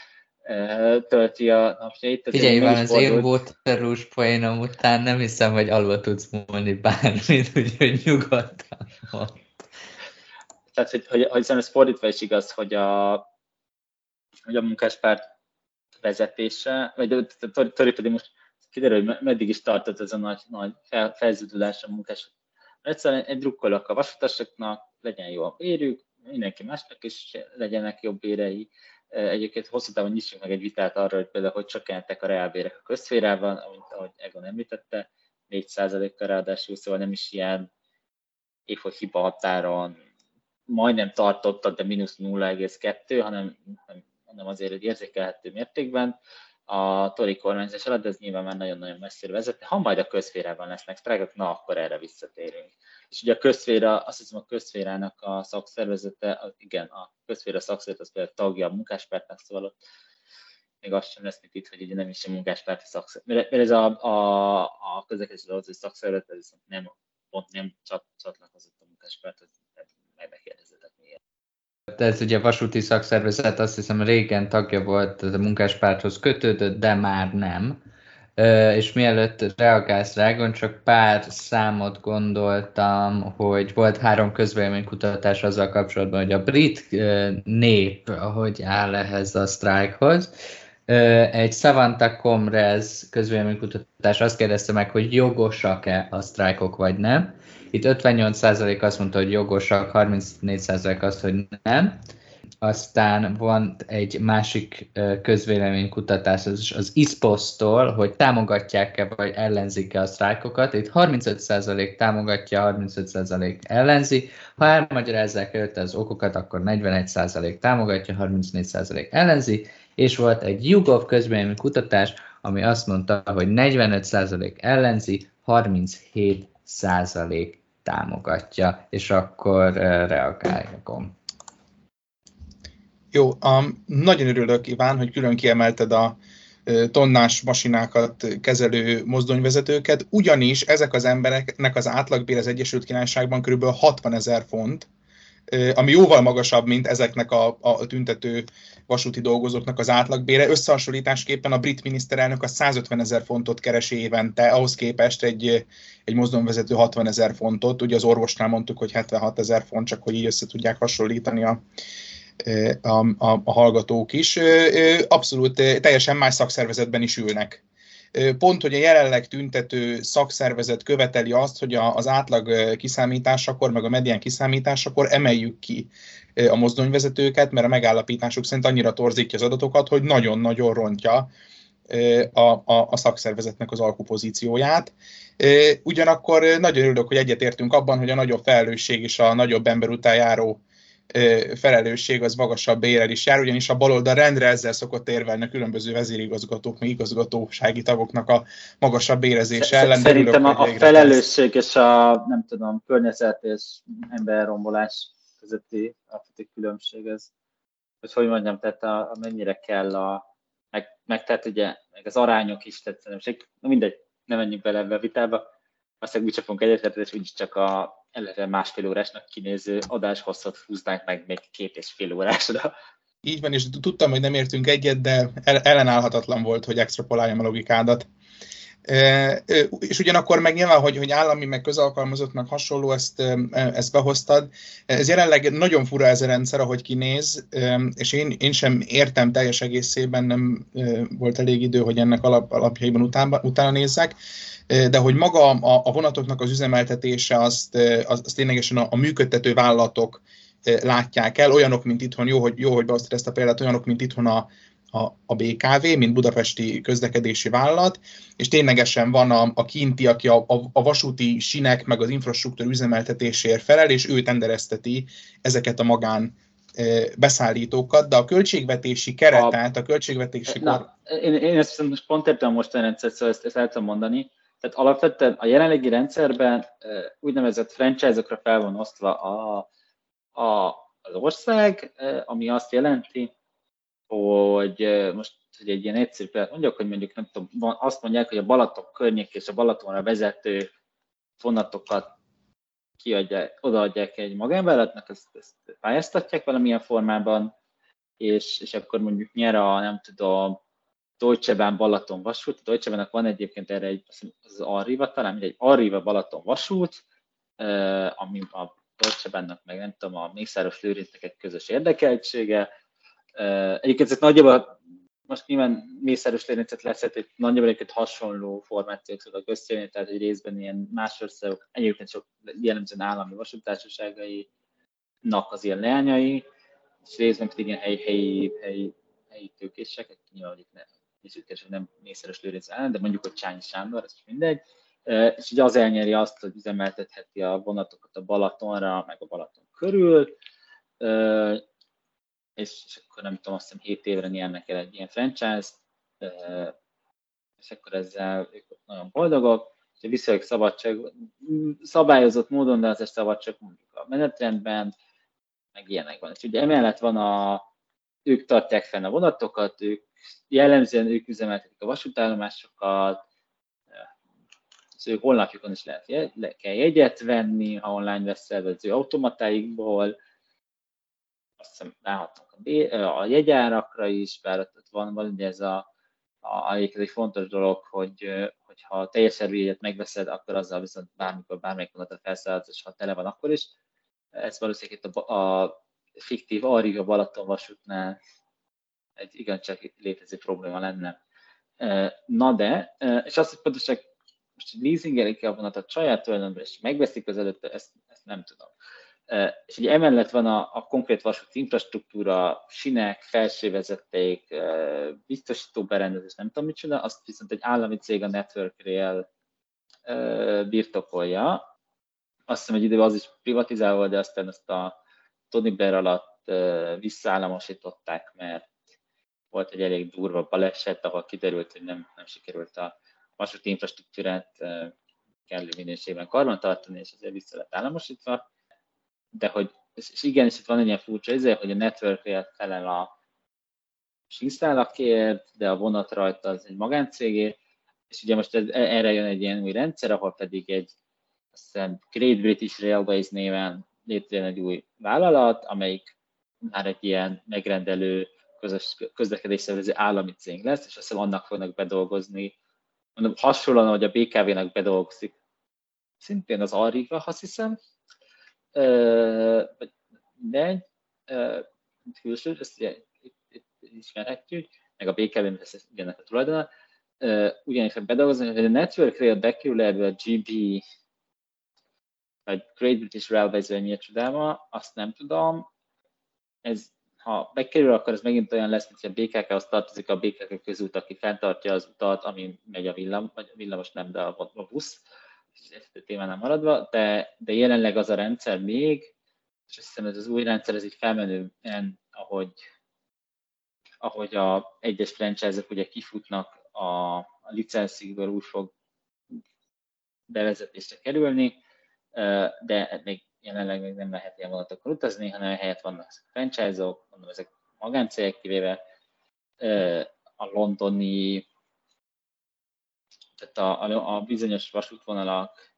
tölti a napjait. Figyelj, van, az én terús poénom után nem hiszem, hogy alva tudsz mondani bármit, úgyhogy nyugodtan Tehát, hogy, hogy, hogy ez fordítva is igaz, hogy a, hogy a munkáspárt vezetése, vagy Tori pedig most kiderül, hogy meddig is tartott ez a nagy, nagy fel, felződülés a munkás. Egyszerűen egy drukkolok a vasutasoknak, legyen jó a bérük, mindenki másnak is legyenek jobb bérei. Egyébként hosszú távon nyissunk meg egy vitát arra, hogy például hogy csökkentek a reálbérek a közférában, amint ahogy Egon említette, 4%-kal ráadásul, szóval nem is ilyen évfoly hiba határon majdnem tartottak, de mínusz 0,2, hanem, hanem azért egy érzékelhető mértékben a tori kormányzás alatt, de ez nyilván már nagyon-nagyon messzire vezet. Ha majd a közférában lesznek sztrájkok, na akkor erre visszatérünk. És ugye a közféra, azt hiszem a közférának a szakszervezete, igen, a közféra szakszervezet az például tagja a munkáspártnak, szóval ott még azt sem lesz, mint itt, hogy ugye nem is a munkáspárti szakszervezet. Mert ez a, a, a közlekedési hogy szakszervezet, ez nem, pont nem csatlakozott a munkáspárthoz, meg miért. Ez ugye a vasúti szakszervezet azt hiszem régen tagja volt a munkáspárthoz kötődött, de már nem és mielőtt reagálsz Rágon, csak pár számot gondoltam, hogy volt három közvéleménykutatás azzal kapcsolatban, hogy a brit nép hogy áll ehhez a sztrájkhoz. Egy Savanta Comrez közvéleménykutatás azt kérdezte meg, hogy jogosak-e a sztrájkok, vagy nem. Itt 58% azt mondta, hogy jogosak, 34% azt, hogy nem aztán van egy másik közvéleménykutatás, az, az ISPOS-tól, hogy támogatják-e vagy ellenzik-e a sztrájkokat. Itt 35% támogatja, 35% ellenzi. Ha elmagyarázzák előtte az okokat, akkor 41% támogatja, 34% ellenzi. És volt egy YouGov közvéleménykutatás, ami azt mondta, hogy 45% ellenzi, 37% támogatja, és akkor reagáljakom. Jó, um, nagyon örülök, Iván, hogy külön kiemelted a tonnás masinákat kezelő mozdonyvezetőket, ugyanis ezek az embereknek az átlagbér az Egyesült Királyságban kb. 60 ezer font, ami jóval magasabb, mint ezeknek a, a tüntető vasúti dolgozóknak az átlagbére. Összehasonlításképpen a brit miniszterelnök a 150 ezer fontot keres évente, ahhoz képest egy, egy mozdonvezető 60 ezer fontot. Ugye az orvosnál mondtuk, hogy 76 ezer font, csak hogy így össze tudják hasonlítani a, a, a, a hallgatók is. Abszolút teljesen más szakszervezetben is ülnek pont, hogy a jelenleg tüntető szakszervezet követeli azt, hogy az átlag kiszámításakor, meg a medián kiszámításakor emeljük ki a mozdonyvezetőket, mert a megállapításuk szerint annyira torzítja az adatokat, hogy nagyon-nagyon rontja a, a, a szakszervezetnek az alkupozícióját. Ugyanakkor nagyon örülök, hogy egyetértünk abban, hogy a nagyobb felelősség és a nagyobb ember után járó felelősség az magasabb bérel is jár, ugyanis a baloldal rendre ezzel szokott érvelni a különböző vezérigazgatók, meg igazgatósági tagoknak a magasabb bérezése ellen. Szerintem a, a felelősség és a, nem tudom, környezet és emberrombolás közötti alapvető különbség, ez, hogy hogy mondjam, tehát a, a mennyire kell a, meg, meg tehát ugye, meg az arányok is, tehát szerintem, mindegy, nem menjünk bele ebbe a vitába, aztán úgy fogunk egyetérteni, és úgyis csak a eleve másfél órásnak kinéző adáshosszat húznánk meg még két és fél órásra. Így van, és tudtam, hogy nem értünk egyet, de ellenállhatatlan volt, hogy extrapoláljam a logikádat. És ugyanakkor meg nyilván, hogy, hogy állami, meg közalkalmazottnak hasonló, ezt, ezt behoztad. Ez jelenleg nagyon fura ez a rendszer, ahogy kinéz, és én, én sem értem teljes egészében, nem volt elég idő, hogy ennek alap, alapjaiban utána, utána nézzek de hogy maga a, a vonatoknak az üzemeltetése, azt, az, az ténylegesen a, a működtető vállalatok látják el, olyanok, mint itthon, jó, hogy, jó, hogy beosztod ezt a példát, olyanok, mint itthon a, a, a BKV, mint budapesti közlekedési vállalat, és ténylegesen van a, a kinti, aki a, a, a vasúti sinek, meg az infrastruktúra üzemeltetésért felel, és ő tenderezteti ezeket a magán beszállítókat, de a költségvetési keretet, a, a költségvetési... Na, én, én ezt most pont értem most a rendszert, szóval ezt, ezt el tudom mondani. Tehát alapvetően a jelenlegi rendszerben úgynevezett franchise-okra fel van osztva a, a, az ország, ami azt jelenti, hogy most hogy egy ilyen egyszerű példát mondjak, hogy mondjuk nem tudom, van, azt mondják, hogy a Balaton környék és a Balatonra vezető vonatokat kiadják, odaadják egy magánvállalatnak, ezt, ezt pályáztatják valamilyen formában, és, és akkor mondjuk nyer a, nem tudom, Deutsche Bahn Balaton vasút. A Deutsche Bahnnak van egyébként erre egy, az Arriva talán, egy Arriva Balaton vasút, ami a Deutsche Bahnnak meg nem tudom, a Mészáros Lőrincnek egy közös érdekeltsége. Egyébként ez nagyjából most nyilván Mészáros Lőrincet lesz, egy nagyjából egy hasonló formációk szoktak összejönni, tehát egy részben ilyen más országok, egyébként sok jellemzően állami vasútársaságainak az ilyen leányai, és részben pedig ilyen helyi, helyi, helyi, helyi tőkések, nyilván, hogy ne, nézzük, nem Mészáros Lőrinc ellen, de mondjuk, hogy Csányi Sándor, ez is mindegy, és ugye az elnyeri azt, hogy üzemeltetheti a vonatokat a Balatonra, meg a Balaton körül, és, akkor nem tudom, azt hiszem 7 évre nyernek el egy ilyen franchise és akkor ezzel ők nagyon boldogok, és viszonylag szabadság, szabályozott módon, de azért szabadság mondjuk a menetrendben, meg ilyenek van. És ugye emellett van a, ők tartják fenn a vonatokat, ők jellemzően ők üzemeltetik a vasútállomásokat, az ő honlapjukon is lehet le kell jegyet venni, ha online veszel az ő automatáikból, azt hiszem ráhatunk a, a jegyárakra is, bár ott van, van ugye ez a, a, ez egy fontos dolog, hogy, hogyha teljes jegyet megveszed, akkor azzal viszont bármikor bármelyik vonatot felszállhatsz, és ha tele van, akkor is. Ez valószínűleg itt a, a fiktív Arriva Balaton vasútnál egy igencsak létező probléma lenne. Na de, és azt, hogy pontosan most leasingelik a vonatot saját tulajdonban, és megveszik az előtte, ezt, ezt nem tudom. És ugye emellett van a, a konkrét vasúti infrastruktúra, sinek, felsővezeték, biztosító berendezés, nem tudom micsoda, azt viszont egy állami cég a Network Rail birtokolja. Azt hiszem, egy időben az is privatizálva, de aztán azt a Tony Blair alatt visszaállamosították, mert volt egy elég durva baleset, ahol kiderült, hogy nem, nem sikerült a vasúti infrastruktúrát kellő minőségben karbantartani, és ezért vissza lett államosítva. De hogy, és igen, és itt van egy ilyen furcsa izé, hogy a network felel a síkszálakért, de a vonat rajta az egy magáncégé, és ugye most ez, erre jön egy ilyen új rendszer, ahol pedig egy azt hiszem Great British Railways néven létrejön egy új vállalat, amelyik már egy ilyen megrendelő közös, közlekedés szervező állami cég lesz, és azt hiszem annak fognak bedolgozni, mondom, hasonlóan, hogy a BKV-nek bedolgozik, szintén az Arriva, azt hiszem, de külső, ezt itt, itt ismerhetjük, meg a BKV-nek ez ugyanek a tulajdona, ugyanis bedolgozni, hogy a Network Rail bekerül ebbe a GB, vagy Great British Railways, vagy mi a azt nem tudom. Ez ha bekerül, akkor ez megint olyan lesz, mint hogy a BKK-hoz tartozik a BKK közút, aki fenntartja az utat, ami megy a villam, vagy villamos nem, de a, a busz, ezt a témánál maradva, de, de jelenleg az a rendszer még, és azt hiszem ez az új rendszer, ez így felmenően, ahogy, ahogy a egyes franchise-ok ugye kifutnak a, a licenszikből úgy fog bevezetésre kerülni, de még jelenleg még nem lehet ilyen vonatokon utazni, hanem helyett vannak franchise-ok, mondom, ezek magáncégek kivéve a londoni, tehát a, a, a bizonyos vasútvonalak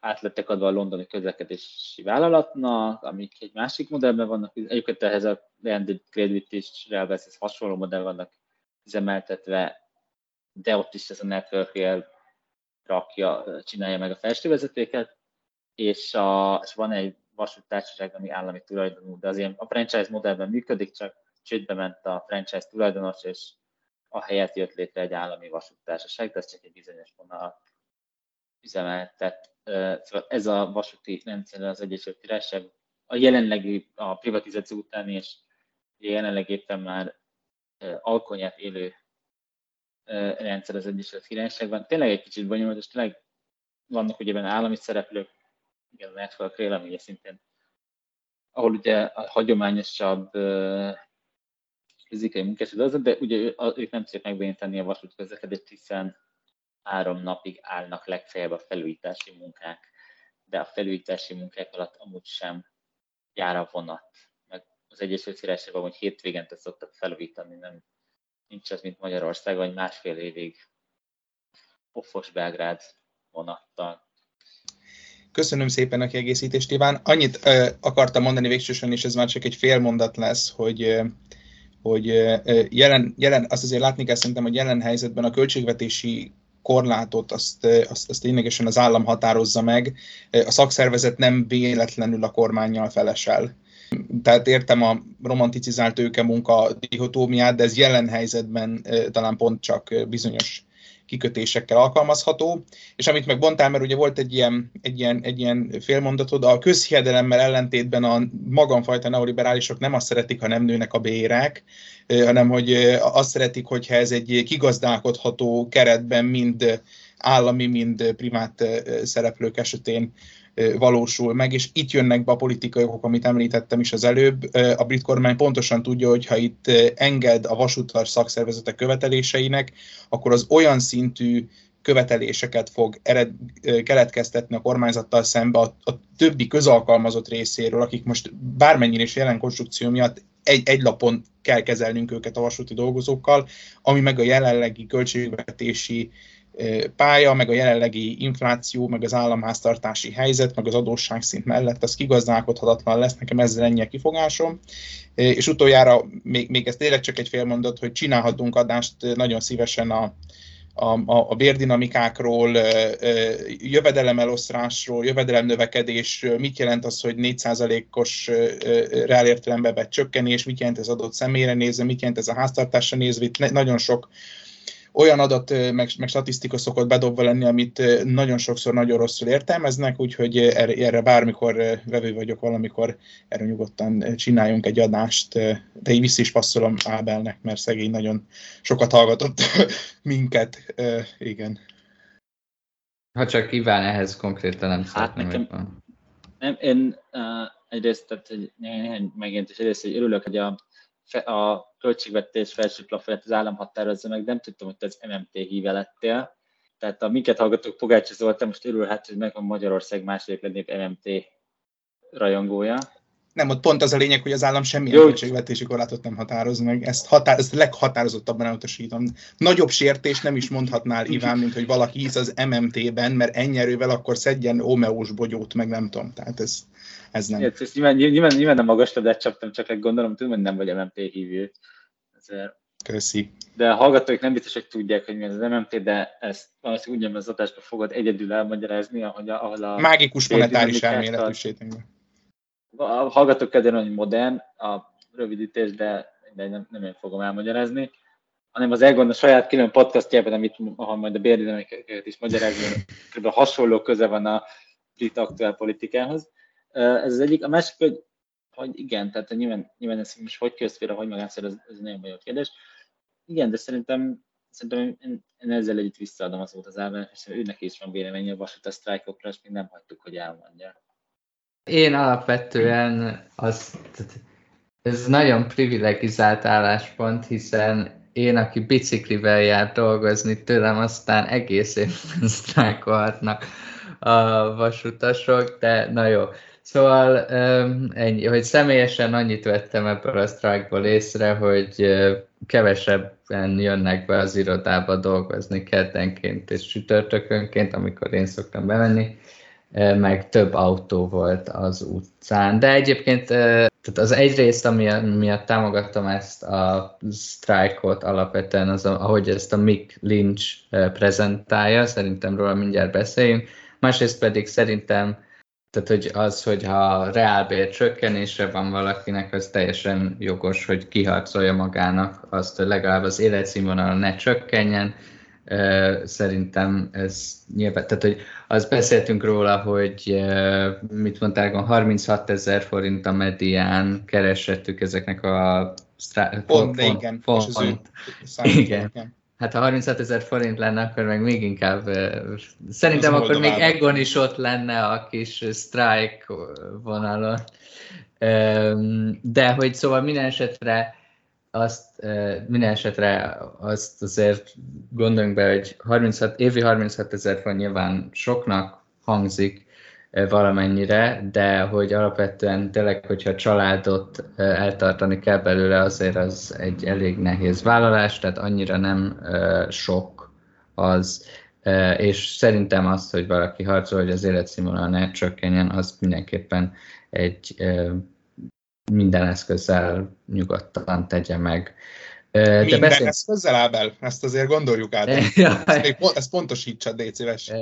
átlettek adva a londoni közlekedési vállalatnak, amik egy másik modellben vannak, egyébként ehhez a Landed Credit is ez hasonló modell vannak üzemeltetve, de ott is ez a network rakja, csinálja meg a felsővezetéket, és, a, és van egy vasúttársaság, ami állami tulajdonú, de az ilyen a franchise modellben működik, csak csődbe ment a franchise tulajdonos, és a helyet jött létre egy állami vasúttársaság, de ez csak egy bizonyos vonal üzemeltet. Szóval ez a vasúti rendszer az Egyesült Királyság a jelenlegi, a privatizáció után, és jelenleg éppen már alkonyát élő rendszer az Egyesült Királyságban. Tényleg egy kicsit bonyolult, és tényleg vannak ugye benne állami szereplők, igen, a network véleménye szintén, ahol ugye a hagyományosabb fizikai munkásod az, de ugye ők nem tudják megbéníteni a vasút közlekedést, hiszen három napig állnak legfeljebb a felújítási munkák, de a felújítási munkák alatt amúgy sem jár a vonat. Meg az Egyesült Királyságban, hogy hétvégente szoktak felújítani, nem nincs az, mint Magyarországon, hogy másfél évig offos Belgrád vonattal Köszönöm szépen a kiegészítést, Iván. Annyit ö, akartam mondani végsősorban, és ez már csak egy fél mondat lesz, hogy ö, hogy jelen, jelen, azt azért látni kell szerintem, hogy jelen helyzetben a költségvetési korlátot azt, azt, azt ténylegesen az állam határozza meg. A szakszervezet nem véletlenül a kormányjal felesel. Tehát értem a romanticizált tőke munka dihotómiát, de ez jelen helyzetben talán pont csak bizonyos kikötésekkel alkalmazható, és amit meg mert ugye volt egy ilyen, egy ilyen, egy ilyen félmondatod, a közhiedelemmel ellentétben a magamfajta neoliberálisok nem azt szeretik, ha nem nőnek a bérek, hanem hogy azt szeretik, hogyha ez egy kigazdálkodható keretben mind állami, mind privát szereplők esetén valósul meg, és itt jönnek be a politikai okok, amit említettem is az előbb. A brit kormány pontosan tudja, hogy ha itt enged a vasútlas szakszervezetek követeléseinek, akkor az olyan szintű követeléseket fog ered, keletkeztetni a kormányzattal szembe a, a többi közalkalmazott részéről, akik most bármennyire is jelen konstrukció miatt egy, egy lapon kell kezelnünk őket a vasúti dolgozókkal, ami meg a jelenlegi költségvetési pálya, meg a jelenlegi infláció, meg az államháztartási helyzet, meg az adósságszint mellett, az kigazdálkodhatatlan lesz, nekem ezzel ennyi a kifogásom. És utoljára még, még ez tényleg csak egy fél hogy csinálhatunk adást nagyon szívesen a, a, a bérdinamikákról, jövedelemeloszrásról, jövedelemnövekedésről, mit jelent az, hogy 4%-os reálértelembe vett csökkenés, mit jelent ez adott személyre nézve, mit jelent ez a háztartásra nézve, itt nagyon sok olyan adat, meg, meg statisztika szokott bedobva lenni, amit nagyon sokszor nagyon rosszul értelmeznek, úgyhogy erre, erre bármikor vevő vagyok valamikor, erről nyugodtan csináljunk egy adást, de így vissza is passzolom Ábelnek, mert szegény nagyon sokat hallgatott minket, igen. Ha csak kíván ehhez konkrétan nem hát nekem, nem, én uh, egyrészt, tehát hogy néhány megjelentés, egyrészt, hogy örülök, hogy a, a költségvetés felső plafonját az állam határozza meg, nem tudtam, hogy te az MMT híve lettél. Tehát a minket hallgatók Pogácsi Zoltán most örülhet, hogy meg a Magyarország második legnagyobb MMT rajongója. Nem, ott pont az a lényeg, hogy az állam semmilyen költségvetési korlátot nem határoz meg. Ezt, határ, ezt leghatározottabban elutasítom. Nagyobb sértés nem is mondhatnál, Iván, mint hogy valaki hisz az MMT-ben, mert ennyi erővel akkor szedjen Omeós bogyót, meg nem tudom. Tehát ez, ez nem. Ezt, ezt nyilván, nyilván, nyilván nem magas de csaptam, csak gondolom, tudom, hogy nem vagy MMT hívő. Ezért... Köszi. De a hallgatók nem biztos, hogy tudják, hogy mi az MMT, de ezt valószínűleg ugyanaz az adásban fogod egyedül elmagyarázni, ahogy a, ahol a... Mágikus monetáris elméletűségünk a hallgatók kedvére, hogy modern a rövidítés, de, de nem, nem én fogom elmagyarázni, hanem az Egon a saját külön podcastjában, amit ahol majd a bérdinamiket is magyarázni, kb. hasonló köze van a brit aktuál politikához. Ez az egyik. A másik, hogy, hogy igen, tehát nyilván, nyilván ez most hogy közfér, hogy magánszer, ez, ez nagyon bajos kérdés. Igen, de szerintem, szerintem én, én ezzel együtt visszaadom az volt az elven, és őnek is van véleménye a vasúta sztrájkokra, és még nem hagytuk, hogy elmondja. Én alapvetően az, ez nagyon privilegizált álláspont, hiszen én, aki biciklivel jár dolgozni, tőlem aztán egész évben sztrájkolhatnak a vasutasok, de na jó. Szóval ennyi, hogy személyesen annyit vettem ebből a sztrájkból észre, hogy kevesebben jönnek be az irodába dolgozni keddenként és csütörtökönként, amikor én szoktam bemenni, meg több autó volt az utcán. De egyébként tehát az egyrészt, ami miatt támogattam ezt a sztrájkot alapvetően, az, ahogy ezt a Mick Lynch prezentálja, szerintem róla mindjárt beszéljünk. Másrészt pedig szerintem tehát, hogy az, hogyha reálbér csökkenésre van valakinek, az teljesen jogos, hogy kiharcolja magának azt, hogy legalább az életszínvonal ne csökkenjen, Szerintem ez nyilván, tehát hogy azt beszéltünk róla, hogy mit mondták, 36 ezer forint a medián keresettük ezeknek a strá- pont, pont, igen, pont, pont, igen. Hát ha 36 ezer forint lenne, akkor meg még inkább, szerintem az akkor még Egon is ott lenne a kis strike vonalon. De hogy szóval minden esetre azt minden esetre azt azért gondoljunk be, hogy 36, évi 36 ezer forint nyilván soknak hangzik valamennyire, de hogy alapvetően tényleg, hogyha családot eltartani kell belőle, azért az egy elég nehéz vállalás, tehát annyira nem sok az, és szerintem azt, hogy valaki harcol, hogy az életszínvonal ne csökkenjen, az mindenképpen egy minden eszközzel nyugodtan tegye meg. De minden beszél... eszközzel, Ábel? Ezt azért gondoljuk át. ezt, ezt pontosítsa, légy szíves.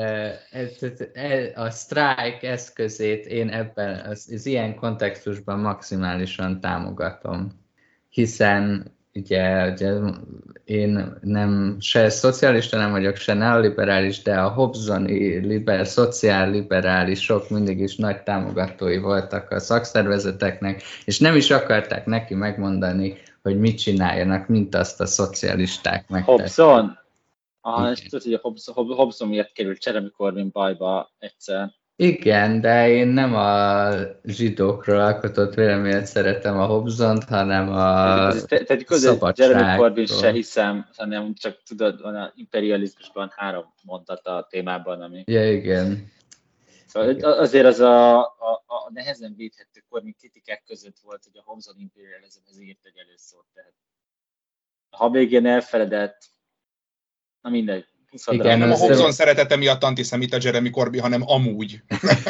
A strike eszközét én ebben, az, az ilyen kontextusban maximálisan támogatom, hiszen ugye, ugye én nem se szocialista nem vagyok, se neoliberális, de a Hobsoni liber, szociálliberálisok mindig is nagy támogatói voltak a szakszervezeteknek, és nem is akarták neki megmondani, hogy mit csináljanak, mint azt a szocialisták meg. Hobson? Ah, és tudod, hogy a Hobson, Hobson miatt került Jeremy Corbyn bajba egyszer. Igen, de én nem a zsidókról alkotott véleményet szeretem a Hobzont, hanem a Tehát igaz, Jeremy Corbyn se hiszem, hanem csak tudod, van a imperializmusban három mondat a témában, ami... Ja, igen. Szóval igen. azért az a, a, a nehezen védhető Corbyn kritikák között volt, hogy a Hobson imperializmhez írt egy előszót, tehát ha végén elfeledett, na mindegy, igen, nem a Hobson szeretete miatt antiszemita Jeremy Corbyn, hanem amúgy.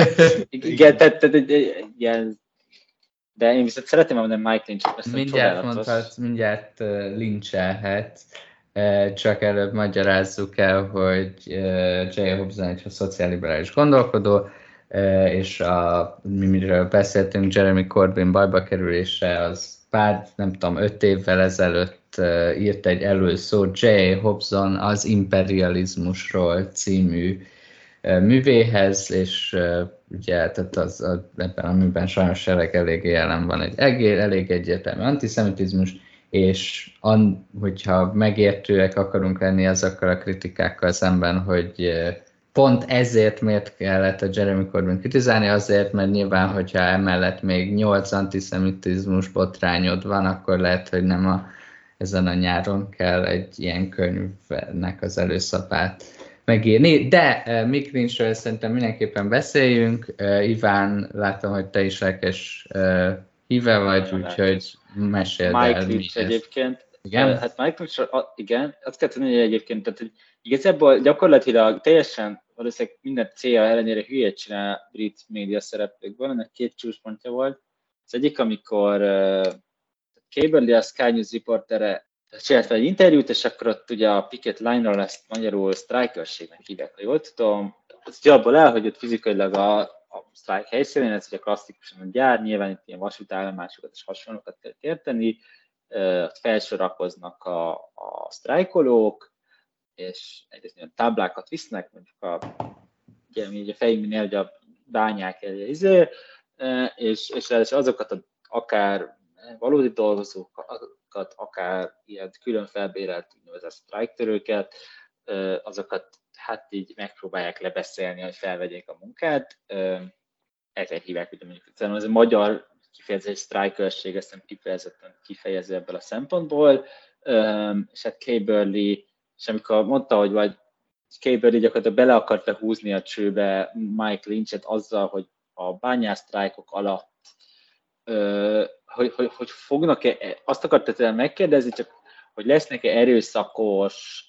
igen, tehát, tehát, igen, de én viszont szeretem mondani Mike Lynch-et. Mindjárt mondhat, mindjárt lincselhet, csak előbb magyarázzuk el, hogy Jay Hobson egy szociálliberális gondolkodó, és a, miről beszéltünk, Jeremy Corbyn bajba kerülése, az pár, nem tudom, öt évvel ezelőtt írt egy előszó J. Hobson az imperializmusról című művéhez, és ugye tehát az, az, ebben a műben sajnos elég, elég jelen van egy egér, elég egyértelmű antiszemitizmus, és an, hogyha megértőek akarunk lenni azokkal a kritikákkal szemben, hogy pont ezért miért kellett a Jeremy Corbyn kritizálni, azért, mert nyilván, hogyha emellett még nyolc antiszemitizmus botrányod van, akkor lehet, hogy nem a, ezen a nyáron kell egy ilyen könyvnek az előszapát megírni. De uh, Miklincsről szerintem mindenképpen beszéljünk. Uh, Iván, látom, hogy te is lelkes uh, híve vagy, úgyhogy meséld Mike el. Mike egyébként. Igen? Hát Mike Lynch, igen, azt kell tudni, hogy egyébként, tehát, hogy igazából gyakorlatilag teljesen valószínűleg minden célja ellenére hülyét csinál brit média szereplőkből, ennek két csúcspontja volt. Az egyik, amikor uh, Cable, a Sky News riportere csinált egy interjút, és akkor ott ugye a picket line-ról ezt magyarul sztrájkőrségnek hívják, ha jól tudom. Ez abból el, hogy ott fizikailag a, a sztrájk helyszínén, ez ugye klasszikusan a gyár, nyilván itt ilyen vasútállomásokat és hasonlókat kell érteni, ott felsorakoznak a, a sztrájkolók, és egyrészt olyan táblákat visznek, mondjuk a, ugye, mi a fejünknél, hogy a bányák elé, izé, és, és azokat a, akár valódi dolgozókat, akár ilyen külön felbérelt úgynevezett sztrájktörőket, azokat hát így megpróbálják lebeszélni, hogy felvegyék a munkát. Ezzel hívják, hogy mondjuk ez a magyar kifejezés sztrájkörség, ezt nem kifejezetten kifejező ebből a szempontból, és hát Kay Burley, és amikor mondta, hogy vagy Burley gyakorlatilag bele akarta húzni a csőbe Mike Lynchet azzal, hogy a bányásztrájkok alatt hogy, hogy, hogy fognak-e, azt akartad megkérdezni, csak hogy lesznek-e erőszakos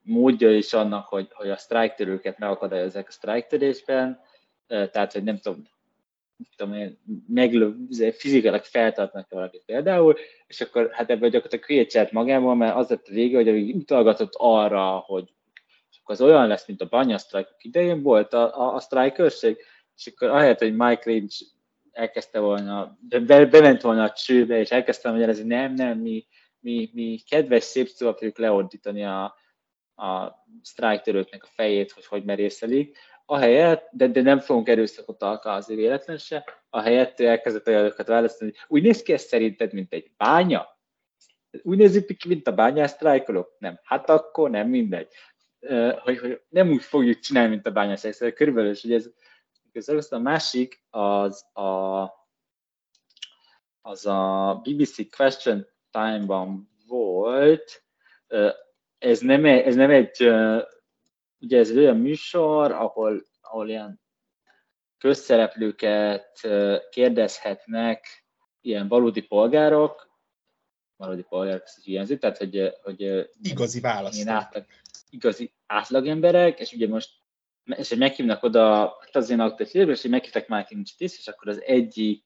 módja is annak, hogy, hogy a sztrájktörőket megakadályozzák a sztrájktörésben, tehát, hogy nem tudom, tudom én, meglő, fizikailag feltartnak valakit például, és akkor hát ebből gyakorlatilag hülyét magából, mert az lett a vége, hogy utalgatott arra, hogy az olyan lesz, mint a banyasztrájkok idején volt a, a, a sztrájkörség, és akkor ahelyett, hogy Mike Lynch elkezdte volna, be, bement volna a csőbe, és elkezdtem magyarázni, nem, nem, mi, mi, mi kedves, szép szó akarjuk leordítani a, a sztrájktörőknek a fejét, hogy hogy merészelik, ahelyett, de, de nem fogunk erőszakot alkalmazni véletlen se, ahelyett ő elkezdett olyanokat választani, úgy néz ki ez szerinted, mint egy bánya? Úgy nézik ki, mint a bányásztrájkolók? Nem. Hát akkor nem mindegy. Hogy, hogy nem úgy fogjuk csinálni, mint a bányásztrájkolók. Körülbelül, hogy ez, közel. a másik az a, az a BBC Question Time-ban volt. Ez nem, ez nem egy, ugye ez egy olyan műsor, ahol, ahol ilyen közszereplőket kérdezhetnek ilyen valódi polgárok, valódi polgárok, ez hiányzik, tehát hogy, hogy igazi választ. Átlag, igazi átlagemberek, és ugye most és hogy meghívnak oda, hát az én aktuális és hogy meghívtak Mike Lynch-t és akkor az egyik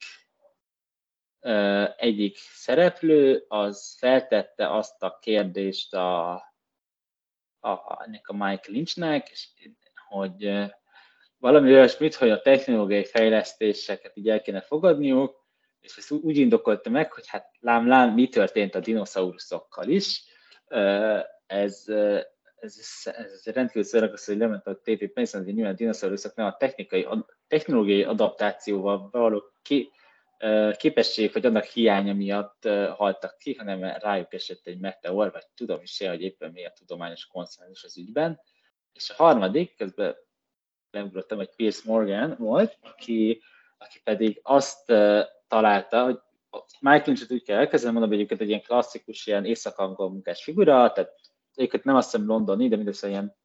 egyik szereplő az feltette azt a kérdést a, a, ennek a Mike Lynchnek, és, hogy valami olyasmit, hogy a technológiai fejlesztéseket így el kéne fogadniuk, és ezt úgy indokolta meg, hogy hát lám, lám, mi történt a dinoszauruszokkal is. Ez, ez, ez rendkívül szórakozó, hogy lement a TP Penson, hogy nyilván dinoszauruszok nem a technikai, a technológiai adaptációval való ki, képesség, vagy annak hiánya miatt haltak ki, hanem rájuk esett egy meteor, vagy tudom is se, hogy éppen mi a tudományos konszenzus az ügyben. És a harmadik, közben leugrottam, hogy Pierce Morgan volt, aki, aki pedig azt találta, hogy Michael Lynch-et úgy kell elkezdeni, mondom, hogy egy ilyen klasszikus, ilyen észak-angol munkás figura, tehát Egyébként nem azt hiszem londoni, de mindössze ilyen,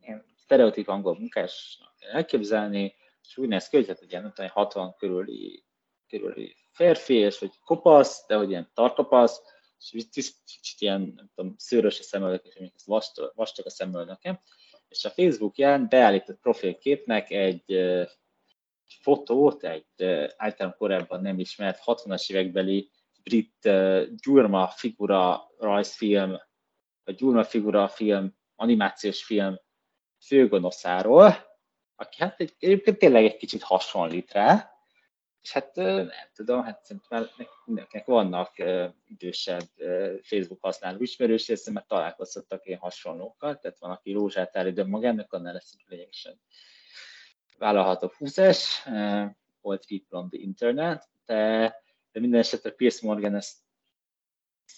ilyen sztereotíp angol munkás elképzelni, és úgy néz ki, hogy hát ilyen, tudom, 60 körüli, körüli férfi, és hogy kopasz, de hogy ilyen tartopasz, és kicsit ilyen, nem tudom, szőrös a szemöldök, és még vastag, vastag a szemöldöke. És a Facebookján beállított profilképnek egy fotót, egy uh, általán korábban nem ismert 60-as évekbeli brit uh, gyurma figura rajzfilm a Gyurma figura film, animációs film főgonoszáról, aki hát egy, egyébként tényleg egy kicsit hasonlít rá, és hát nem tudom, hát szerintem mindenkinek vannak idősebb Facebook használó ismerős, és mert találkoztattak ilyen hasonlókkal, tehát van, aki rózsát állít magának, annál lesz lényegesen vállalható húzás, all people on the internet, de, de minden esetre Pierce Morgan ezt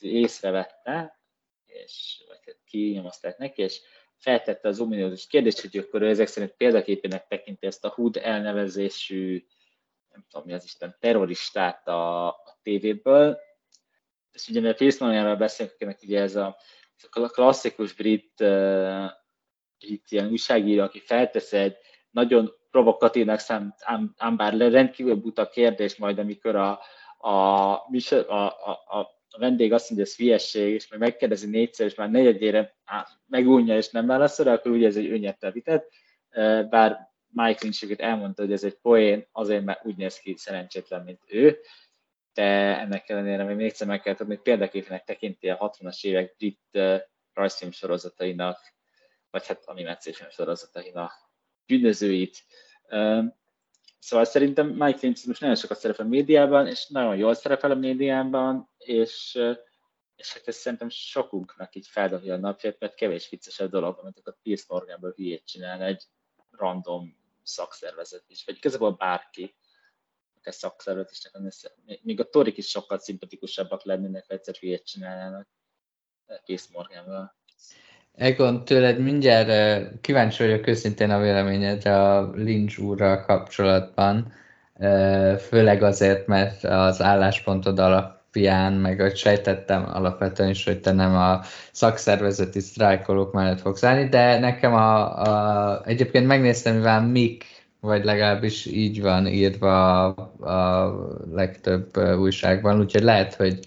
észrevette, és vagy hát kinyomozták neki, és feltette az ominózus kérdést, hogy akkor ő ezek szerint példaképének tekinti ezt a HUD elnevezésű, nem tudom mi az Isten, terroristát a, a tévéből. És ugye, mert Pierce beszélünk, akinek ugye ez a, ez a klasszikus brit, uh, brit ilyen újságíró, aki feltesz egy nagyon provokatívnak számt, ám, ám bár rendkívül buta kérdés majd, amikor a, a, a, a, a a vendég azt mondja, hogy ez hülyesség, és meg megkérdezi négyszer, és már negyedjére megunja, és nem válaszol, akkor ugye ez egy önnyerte vitet, bár Mike Lynch elmondta, hogy ez egy poén, azért mert úgy néz ki szerencsétlen, mint ő, de ennek ellenére még négyszer meg kell tudni, példaképnek tekinti a 60-as évek brit uh, rajzfilm sorozatainak, vagy hát animációs sorozatainak bűnözőit. Szóval szerintem Mike Lynch most nagyon sokat szerepel a médiában, és nagyon jól szerepel a médiában, és, és hát ez szerintem sokunknak így feldobja a napját, mert kevés viccesebb dolog, amit a Pierce Morganből hülyét csinál egy random szakszervezet is, vagy igazából bárki, akár szakszervezet is, még a torik is sokkal szimpatikusabbak lennének, ha egyszer hülyét csinálnának Pierce Morganből. Egon, tőled mindjárt kíváncsi vagyok őszintén a véleményedre a Lynch úrral kapcsolatban, főleg azért, mert az álláspontod alapján, meg hogy sejtettem alapvetően is, hogy te nem a szakszervezeti sztrájkolók mellett fogsz állni, de nekem a, a egyébként megnéztem, mivel Mik, vagy legalábbis így van írva a, a legtöbb újságban, úgyhogy lehet, hogy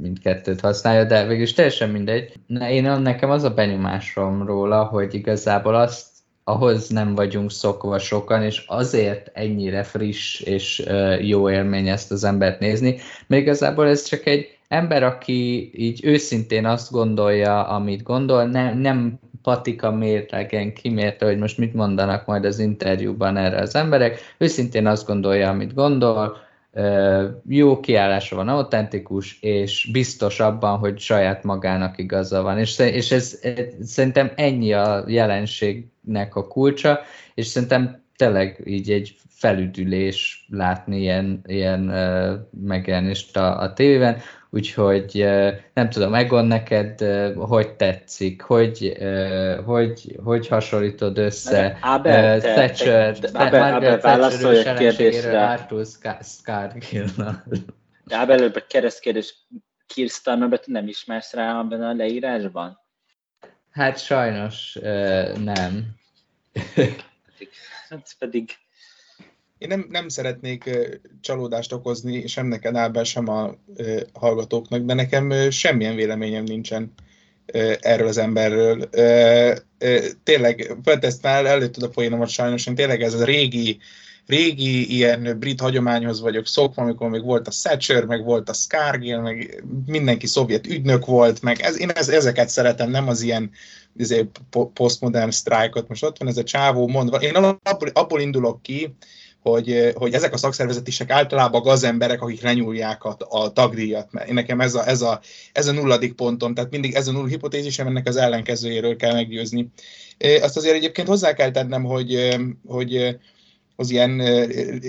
mindkettőt használja, de végülis teljesen mindegy. Én nekem az a benyomásom róla, hogy igazából azt ahhoz nem vagyunk szokva sokan, és azért ennyire friss és jó élmény ezt az embert nézni, mert igazából ez csak egy ember, aki így őszintén azt gondolja, amit gondol, ne, nem patika mérlegen kimérte, hogy most mit mondanak majd az interjúban erre az emberek, őszintén azt gondolja, amit gondol, jó kiállása van, autentikus, és biztos abban, hogy saját magának igaza van. És, és ez, ez szerintem ennyi a jelenségnek a kulcsa, és szerintem tényleg így egy felüdülés látni ilyen, ilyen megjelenést a, a tévében, úgyhogy nem tudom, Egon, neked hogy tetszik, hogy, hogy, hogy hasonlítod össze Abel, Thatcher, Margaret Thatcher ellenségéről Arthur Scargill-nal. De Abel, előbb keresztkérdés, Kirstarmer, nem ismersz rá abban a leírásban? Hát sajnos nem. hát pedig én nem, nem szeretnék csalódást okozni, sem neked Ábel, sem a hallgatóknak, de nekem semmilyen véleményem nincsen erről az emberről. Tényleg, ezt már előtted a poénomat sajnos, én tényleg ez a régi, régi ilyen brit hagyományhoz vagyok szokva, amikor még volt a Thatcher, meg volt a Scargill, meg mindenki szovjet ügynök volt, meg ez, én ez, ezeket szeretem, nem az ilyen izé, postmodern sztrájkot. Most ott van ez a csávó mondva. Én abból, abból indulok ki, hogy, hogy ezek a szakszervezetisek általában gazemberek, akik lenyúlják a, a tagdíjat. Mert én nekem ez a, ez, a, ez a nulladik pontom, tehát mindig ez a null hipotézisem, ennek az ellenkezőjéről kell meggyőzni. Azt azért egyébként hozzá kell tennem, hogy, hogy az ilyen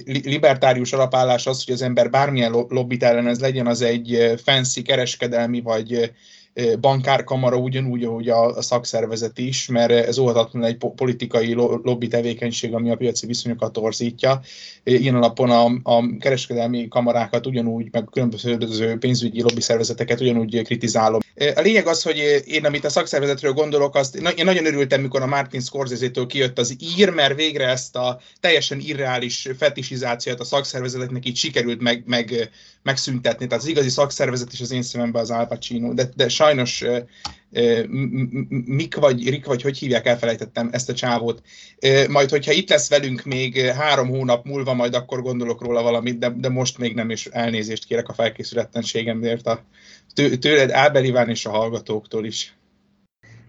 libertárius alapállás az, hogy az ember bármilyen lobbit ellenez legyen, az egy fancy kereskedelmi vagy bankárkamara ugyanúgy, ahogy a, a szakszervezet is, mert ez óhatatlan egy politikai lobby tevékenység, ami a piaci viszonyokat torzítja. Ilyen alapon a, a kereskedelmi kamarákat ugyanúgy, meg különböző pénzügyi lobby szervezeteket ugyanúgy kritizálom. A lényeg az, hogy én amit a szakszervezetről gondolok, azt én nagyon örültem, mikor a Martin Scorsese-től kijött az ír, mert végre ezt a teljesen irreális fetisizációt a szakszervezeteknek így sikerült meg, meg, megszüntetni. Tehát az igazi szakszervezet is az én szememben az Al Pacino, de, de sajnos Mik vagy Rik, vagy hogy hívják, elfelejtettem ezt a csávót. Majd, hogyha itt lesz velünk még három hónap múlva, majd akkor gondolok róla valamit, de, de most még nem, és elnézést kérek a felkészületlenségemért a tőled, Ábel Iván és a hallgatóktól is.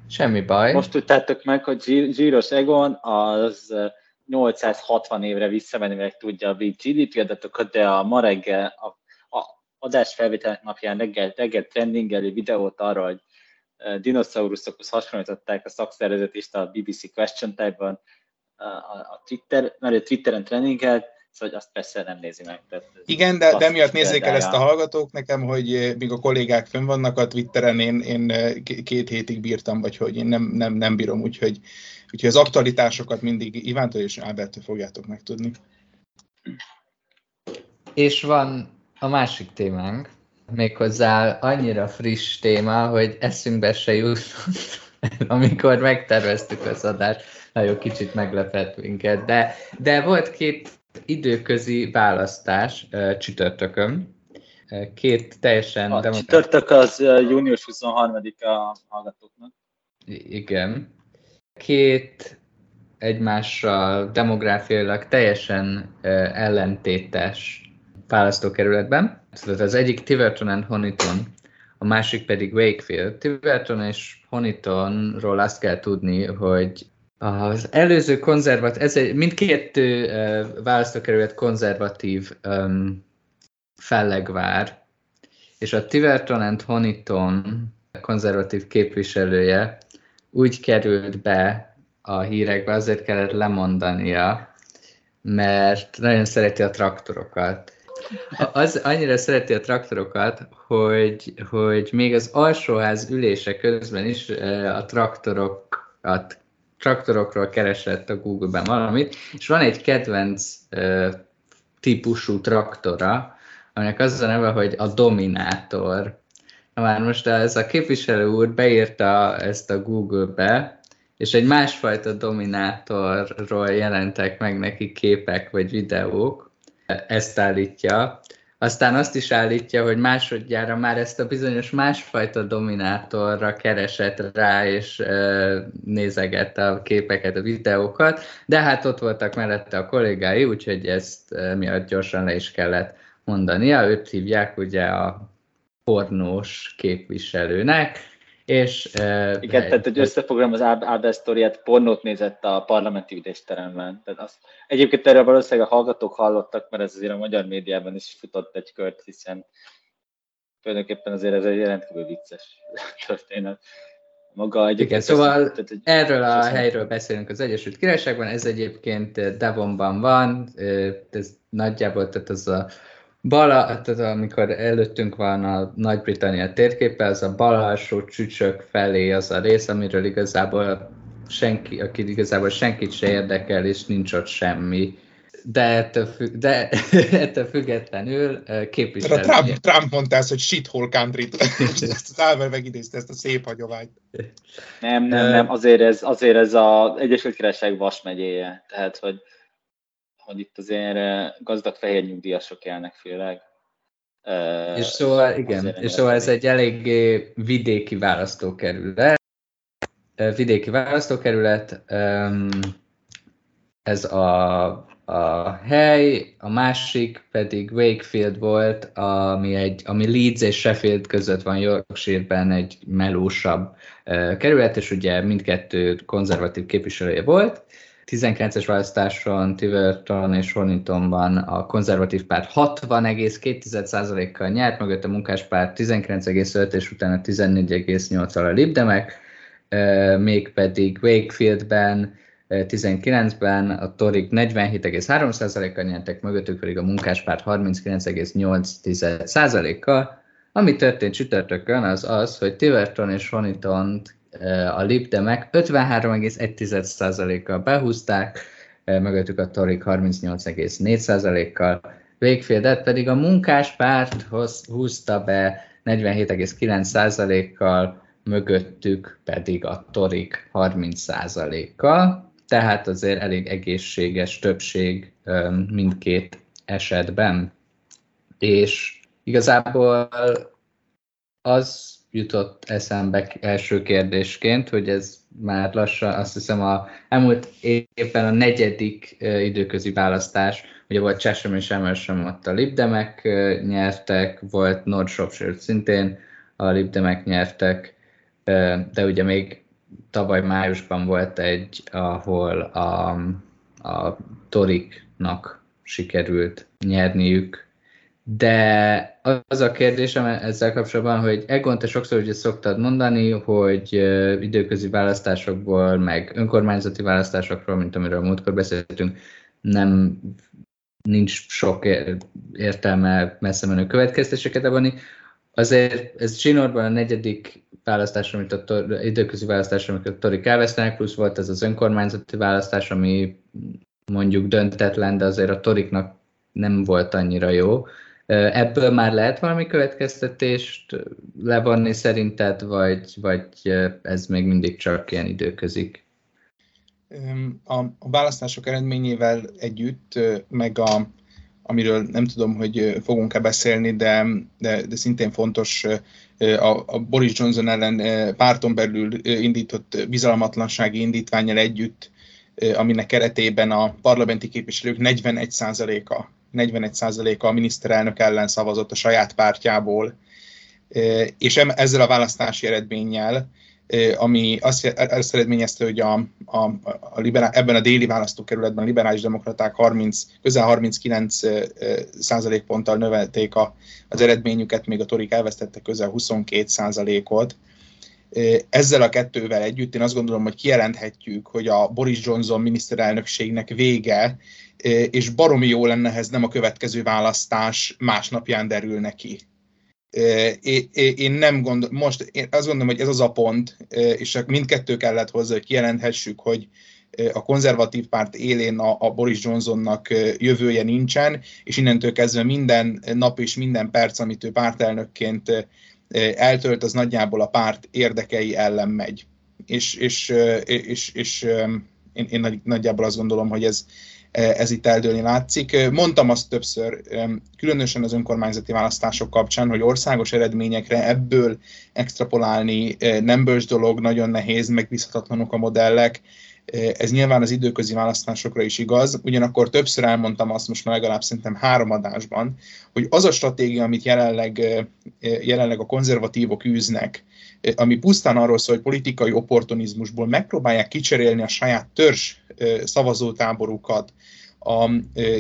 Semmi baj. Most tudtátok meg, hogy Zsíros Egon az 860 évre visszamenni, meg tudja a GDP adatokat, de a ma reggel, a adás felvételek napján reggel, reggel trendingelő videót arra, hogy dinoszauruszokhoz hasonlították a szakszervezetést a BBC Question Type-ban, a, a Twitter, mert ő Twitteren trendingelt, szóval azt persze nem nézi meg. Tehát Igen, de, de miatt nézzék el ezt a hallgatók nekem, hogy míg a kollégák fönn vannak a Twitteren, én, én két hétig bírtam, vagy hogy én nem, nem, nem bírom, úgyhogy, úgyhogy az aktualitásokat mindig Ivántól és Ábertől fogjátok megtudni. És van a másik témánk, méghozzá annyira friss téma, hogy eszünkbe se jutott, amikor megterveztük az adást, nagyon kicsit meglepett minket, de, de volt két időközi választás csütörtökön, két teljesen... A demokrat... csütörtök az június 23-a hallgatóknak. Igen. Két egymással demográfiailag teljesen ellentétes választókerületben. Tehát az egyik Tiverton and Honiton, a másik pedig Wakefield. Tiverton és Honitonról azt kell tudni, hogy az előző konzervatív, ez egy, mindkét uh, választókerület konzervatív um, fellegvár, és a Tiverton and Honiton konzervatív képviselője úgy került be a hírekbe, azért kellett lemondania, mert nagyon szereti a traktorokat. Az annyira szereti a traktorokat, hogy, hogy még az alsóház ülése közben is a traktorokat traktorokról keresett a Google-ben valamit, és van egy kedvenc típusú traktora, aminek az a neve, hogy a Dominátor. Na már most ez a képviselő úr beírta ezt a Google-be, és egy másfajta dominátorról jelentek meg neki képek vagy videók, ezt állítja. Aztán azt is állítja, hogy másodjára már ezt a bizonyos másfajta dominátorra keresett rá, és e, nézegette a képeket, a videókat, de hát ott voltak mellette a kollégái, úgyhogy ezt e, miatt gyorsan le is kellett mondania. Őt hívják ugye a pornós képviselőnek, és, Igen, egy, tehát hogy összefoglalom az Ábel sztoriát, pornót nézett a parlamenti ülésteremben. Tehát azt, egyébként erről valószínűleg a hallgatók hallottak, mert ez azért a magyar médiában is futott egy kört, hiszen tulajdonképpen azért ez egy rendkívül vicces történet. Maga Igen, szóval tehát, hogy erről a helyről beszélünk az Egyesült Királyságban, ez egyébként Devonban van, ez nagyjából tehát az a bal, tehát amikor előttünk van a Nagy-Britannia térképe, az a bal alsó csücsök felé az a rész, amiről igazából senki, aki igazából senkit se érdekel, és nincs ott semmi. De ettől, függ, de ettől függetlenül képviselő. Trump, Trump mondta ezt, hogy shithole country ezt az Álver megidézte ezt a szép hagyományt. Nem, nem, nem, azért ez, azért ez az Egyesült Királyság Vas megyéje. Tehát, hogy hogy itt azért gazdag fehér nyugdíjasok élnek főleg. És szóval, igen, és szóval ez egy elég vidéki választókerület. Vidéki választókerület, ez a, a hely, a másik pedig Wakefield volt, ami, egy, ami Leeds és Sheffield között van Yorkshire-ben egy melósabb kerület, és ugye mindkettő konzervatív képviselője volt 19-es választáson Tiverton és Horningtonban a konzervatív párt 60,2%-kal nyert, mögött a munkáspárt 19,5 és utána 14,8-al a Libdemek, mégpedig Wakefieldben 19-ben a Torik 47,3%-kal nyertek, mögöttük pedig a munkáspárt 39,8%-kal. Ami történt csütörtökön az az, hogy Tiverton és Honitont a Lipdemek 53,1%-kal behúzták, mögöttük a Torik 38,4%-kal, Wakefieldet pedig a munkáspárt húzta be 47,9%-kal, mögöttük pedig a Torik 30%-kal, tehát azért elég egészséges többség mindkét esetben. És igazából az jutott eszembe első kérdésként, hogy ez már lassan, azt hiszem a elmúlt évben a negyedik időközi választás, ugye volt Chesham és Emerson, ott a Libdemek nyertek, volt North szintén, a Libdemek nyertek, de ugye még tavaly májusban volt egy, ahol a, a toriknak sikerült nyerniük. De az a kérdésem ezzel kapcsolatban, hogy Egon, te sokszor ugye szoktad mondani, hogy időközi választásokból, meg önkormányzati választásokról, mint amiről múltkor beszéltünk, nem nincs sok értelme messze menő következtéseket levonni. Azért ez Zsinórban a negyedik választás, amit a tor- időközi választás, amit a Torik elvesztenek, plusz volt ez az önkormányzati választás, ami mondjuk döntetlen, de azért a Toriknak nem volt annyira jó. Ebből már lehet valami következtetést levonni szerinted, vagy, vagy ez még mindig csak ilyen időközik? A, a választások eredményével együtt, meg a, amiről nem tudom, hogy fogunk-e beszélni, de, de, de szintén fontos a, a Boris Johnson ellen párton belül indított bizalmatlansági indítványjal együtt, aminek keretében a parlamenti képviselők 41%-a 41%-a a miniszterelnök ellen szavazott a saját pártjából, és ezzel a választási eredménnyel ami azt, azt eredményezte, hogy a, a, a liberál, ebben a déli választókerületben a liberális demokraták 30, közel 39 százalékponttal növelték a, az eredményüket, még a torik elvesztettek közel 22 százalékot. Ezzel a kettővel együtt én azt gondolom, hogy kijelenthetjük, hogy a Boris Johnson miniszterelnökségnek vége, és baromi jó lenne, ez nem a következő választás másnapján derül neki én nem gondolom, most én azt gondolom, hogy ez az a pont, és mindkettő kellett hozzá, hogy kijelenthessük, hogy a konzervatív párt élén a, Boris Johnsonnak jövője nincsen, és innentől kezdve minden nap és minden perc, amit ő pártelnökként eltölt, az nagyjából a párt érdekei ellen megy. És, és, és, és én, én nagyjából azt gondolom, hogy ez, ez itt eldőlni látszik. Mondtam azt többször, különösen az önkormányzati választások kapcsán, hogy országos eredményekre ebből extrapolálni nem bős dolog, nagyon nehéz, megbízhatatlanok a modellek. Ez nyilván az időközi választásokra is igaz, ugyanakkor többször elmondtam azt most már legalább szerintem három adásban, hogy az a stratégia, amit jelenleg, jelenleg a konzervatívok űznek, ami pusztán arról szól, hogy politikai opportunizmusból megpróbálják kicserélni a saját törzs szavazótáborukat, a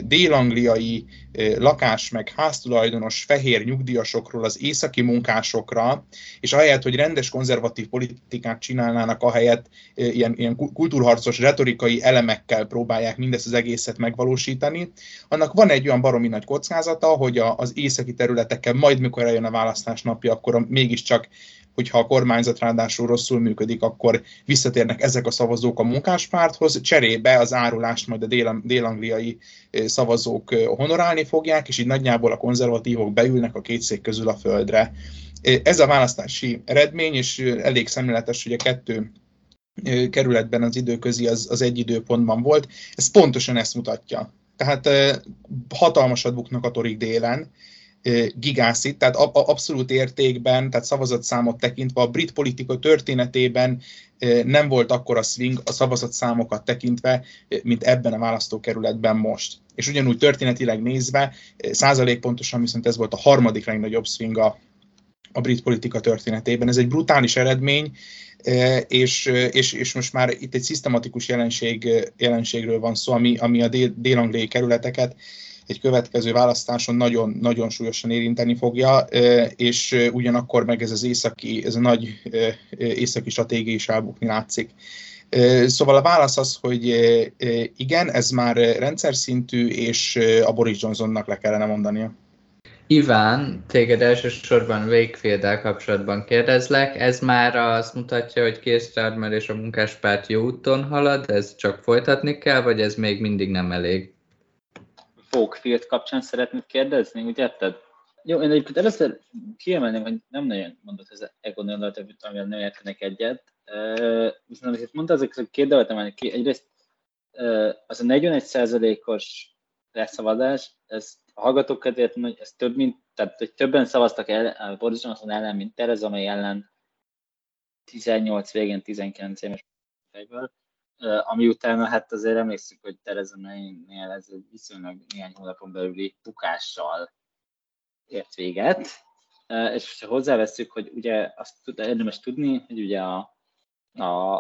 dél-angliai lakás meg háztulajdonos fehér nyugdíjasokról az északi munkásokra, és ahelyett, hogy rendes konzervatív politikát csinálnának, ahelyett ilyen, ilyen kultúrharcos retorikai elemekkel próbálják mindezt az egészet megvalósítani, annak van egy olyan baromi nagy kockázata, hogy az északi területeken majd, mikor eljön a választás napja, akkor mégiscsak hogyha a kormányzat ráadásul rosszul működik, akkor visszatérnek ezek a szavazók a munkáspárthoz, cserébe az árulást majd a dél- dél-angliai szavazók honorálni fogják, és így nagyjából a konzervatívok beülnek a két szék közül a földre. Ez a választási eredmény, és elég szemléletes, hogy a kettő kerületben az időközi az, az egy időpontban volt. Ez pontosan ezt mutatja. Tehát hatalmasat buknak a torik délen, gigászit, tehát abszolút értékben, tehát szavazatszámot tekintve a brit politika történetében nem volt akkora swing a szavazatszámokat tekintve, mint ebben a választókerületben most. És ugyanúgy történetileg nézve, százalék pontosan viszont ez volt a harmadik legnagyobb swing a, a brit politika történetében. Ez egy brutális eredmény, és, és, és most már itt egy szisztematikus jelenség, jelenségről van szó, ami, ami a dél, dél kerületeket egy következő választáson nagyon, nagyon súlyosan érinteni fogja, és ugyanakkor meg ez az északi, ez a nagy északi stratégia is elbukni látszik. Szóval a válasz az, hogy igen, ez már rendszer szintű, és a Boris Johnsonnak le kellene mondania. Iván, téged elsősorban wakefield kapcsolatban kérdezlek. Ez már azt mutatja, hogy Starmer és a munkáspárt jó úton halad, ez csak folytatni kell, vagy ez még mindig nem elég? Folkfield kapcsán szeretnéd kérdezni, úgy érted? Jó, én egyébként először kiemelném, hogy nem nagyon mondott ez Egon Öllatöbbit, amivel nem értenek egyet. viszont amit mondta, azok két dolgot emelni ki. Egyrészt az a 41%-os leszavazás, ez a hallgatók kedvéért, hogy ez több, mint, tehát hogy többen szavaztak el Boris Johnson ellen, mint Tereza May ellen 18 végén, 19 éves fejből ami utána hát azért emlékszük, hogy Tereza May-nél ez egy viszonylag néhány hónapon belüli bukással ért véget. És ha hozzáveszünk, hogy ugye azt tud, érdemes tudni, hogy ugye a, a,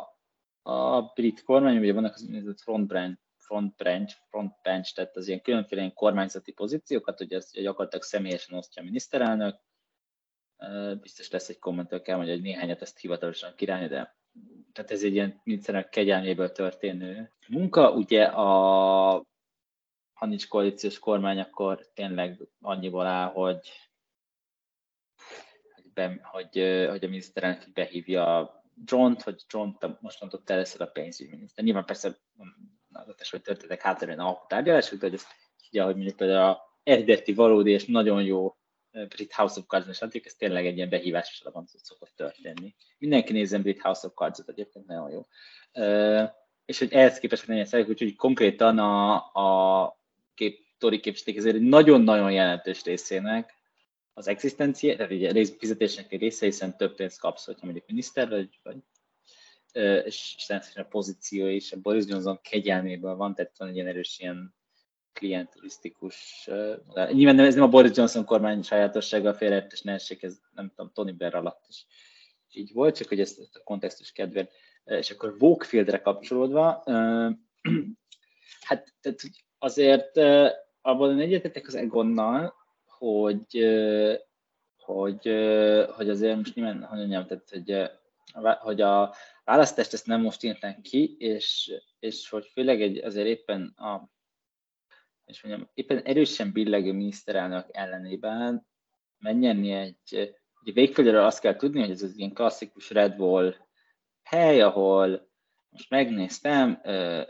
a brit kormány, ugye vannak az úgynevezett front branch, front branch, front bench, tehát az ilyen különféle ilyen kormányzati pozíciókat, hogy ezt gyakorlatilag személyesen osztja a miniszterelnök. Biztos lesz egy kommentől kell, hogy néhányat ezt hivatalosan királni, de tehát ez egy ilyen miniszterelnök kegyelméből történő munka. Ugye a ha nincs koalíciós kormány, akkor tényleg annyiból áll, hogy, hogy, be, hogy, hogy a miniszterelnök behívja John-t, hogy John most mondott először a pénzügyminiszter. Nyilván persze az hogy történtek hátterén a tárgyalások, de hogy ezt ugye, hogy mondjuk például a eredeti, valódi és nagyon jó Brit House of Cards-os ez tényleg egy ilyen behívás van szokott történni. Mindenki nézzen Brit House of Cards-ot, egyébként nagyon jó. És hogy ehhez képest, hogy nagyon szeretjük, úgyhogy konkrétan a, a kép, Tori képviselők nagyon-nagyon jelentős részének az egzisztencia, tehát ugye a fizetésnek egy része, hiszen több pénzt kapsz, hogyha mondjuk miniszter vagy, vagy és természetesen a pozíció is a Boris Johnson kegyelméből van, tehát van egy ilyen erős ilyen klienturisztikus, uh, nyilván nem, ez nem a Boris Johnson kormány sajátossága, a félreértés nehézség, ez nem tudom, Tony Blair alatt is így volt, csak hogy ezt, a kontextus kedvéért. És akkor Walkfieldre kapcsolódva, hát tehát azért uh, abban egyetetek az Egonnal, hogy, hogy, hogy azért most nyilván, hogy mondjam, tehát, hogy, hogy a választást ezt nem most írták ki, és, és hogy főleg egy, azért éppen a és mondjam, éppen erősen billegő miniszterelnök ellenében megnyerni egy, egy végfélről azt kell tudni, hogy ez az ilyen klasszikus Red Bull hely, ahol most megnéztem,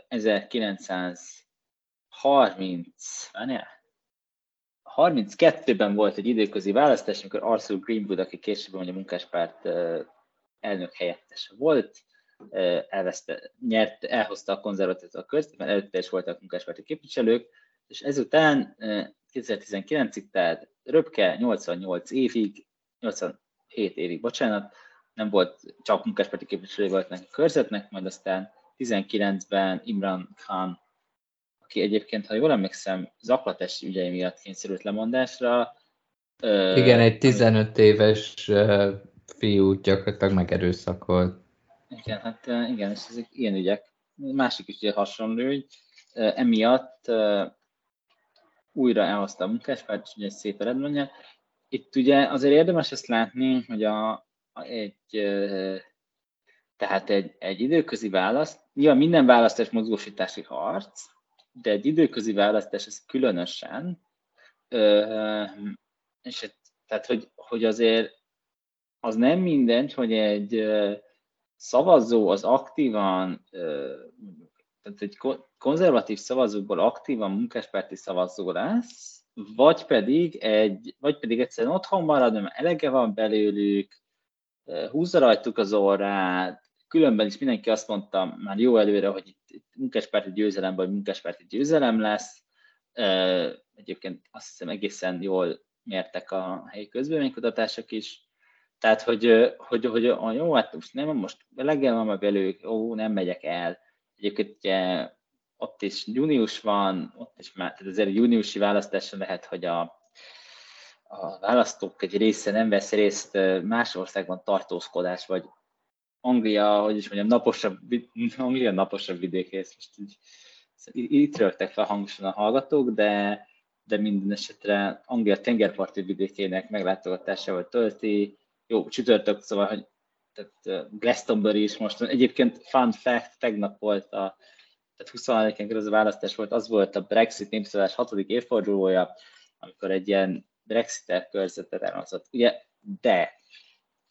1930, várjál, 32-ben volt egy időközi választás, amikor Arthur Greenwood, aki később a munkáspárt elnök helyettes volt, elveszte, nyert, elhozta a konzervatív a közt, mert előtte is voltak munkáspárti képviselők, és ezután 2019-ig, tehát röpke 88 évig, 87 évig, bocsánat, nem volt csak munkáspárti képviselő volt a körzetnek, majd aztán 19-ben Imran Khan aki egyébként, ha jól emlékszem, zaklatási ügyei miatt kényszerült lemondásra. Igen, egy 15 éves fiú gyakorlatilag megerőszakolt. Igen, hát igen, és ezek ilyen ügyek. Másik is ugye hasonló ügy. Emiatt újra elhozta a munkáspárt, és egy szép eredménye. Itt ugye azért érdemes ezt látni, hogy a, a egy tehát egy, egy időközi választ, nyilván minden választás mozgósítási harc, de egy időközi választás ez különösen, és tehát, hogy, hogy azért az nem mindegy, hogy egy szavazó az aktívan, tehát egy konzervatív szavazókból aktívan munkáspárti szavazó lesz, vagy pedig, egy, vagy pedig egyszerűen otthon marad, mert elege van belőlük, húzza rajtuk az orrát, különben is mindenki azt mondta már jó előre, hogy itt munkáspárti győzelem vagy munkáspárti győzelem lesz. Egyébként azt hiszem egészen jól mértek a helyi közvéleménykutatások is. Tehát, hogy, hogy, hogy jó, hát most nem, most leggel van velük, ó, nem megyek el. Egyébként ugye, ott is június van, ott is már, tehát azért júniusi választáson lehet, hogy a, a választók egy része nem vesz részt más országban tartózkodás, vagy Anglia, hogy is mondjam, naposabb, Anglia naposabb vidékész, most így, itt rögtek fel hangosan a hallgatók, de, de minden esetre Anglia tengerparti vidékének meglátogatásával tölti. Jó, csütörtök, szóval, hogy tehát Glastonbury is most, egyébként fun fact, tegnap volt a, tehát 24-en az a választás volt, az volt a Brexit népszavazás hatodik évfordulója, amikor egy ilyen Brexiter körzetet elhozott. Ugye, de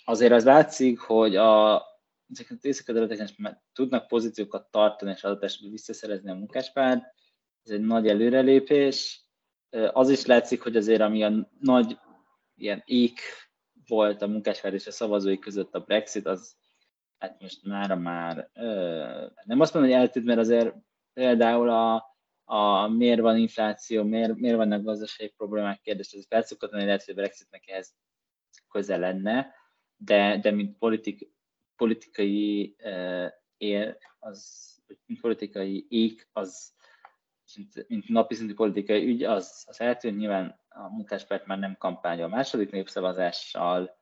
azért az látszik, hogy a, ezeket az éjszaka tudnak pozíciókat tartani, és adott esetben visszaszerezni a munkáspárt, ez egy nagy előrelépés. Az is látszik, hogy azért ami a nagy ilyen ék volt a munkáspárt és a szavazói között a Brexit, az hát most már már nem azt mondom, hogy eltűnt, mert azért például a, a miért van infláció, miért, miért vannak gazdasági problémák kérdés, ez felszokott hogy lehet, hogy a Brexitnek ehhez közel lenne, de, de mint politik, politikai uh, ér, az, mint politikai ég, az, mint, mint napi szintű politikai ügy, az, az eltűnt. Nyilván a munkáspárt már nem kampánya a második népszavazással,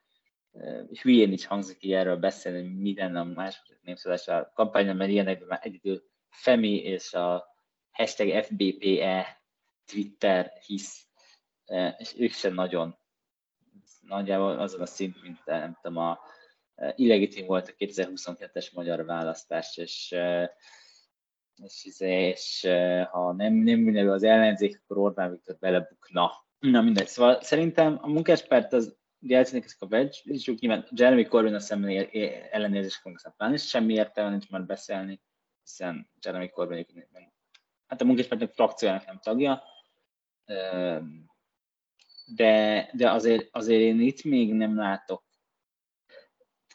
uh, hülyén is hangzik ki erről beszélni, hogy mi a második népszavazással kampánya, mert ilyenekben már egyedül Femi és a hashtag FBPE Twitter hisz, és ők sem nagyon nagyjából azon a szint, mint nem tudom, a illegitim volt a 2022-es magyar választás, és, és, és, és ha nem, nem mindegy az ellenzék, akkor Orbán Viktor belebukna. Na mindegy, szóval szerintem a munkáspárt az jelzőnek ezek a wedge, és nyilván Jeremy Corbyn a szemben ellenérzés kongresszaplán is semmi értelme nincs már beszélni, hiszen Jeremy Corbyn hát a munkáspártnak frakciójának nem tagja, de, de azért, azért én itt még nem látok.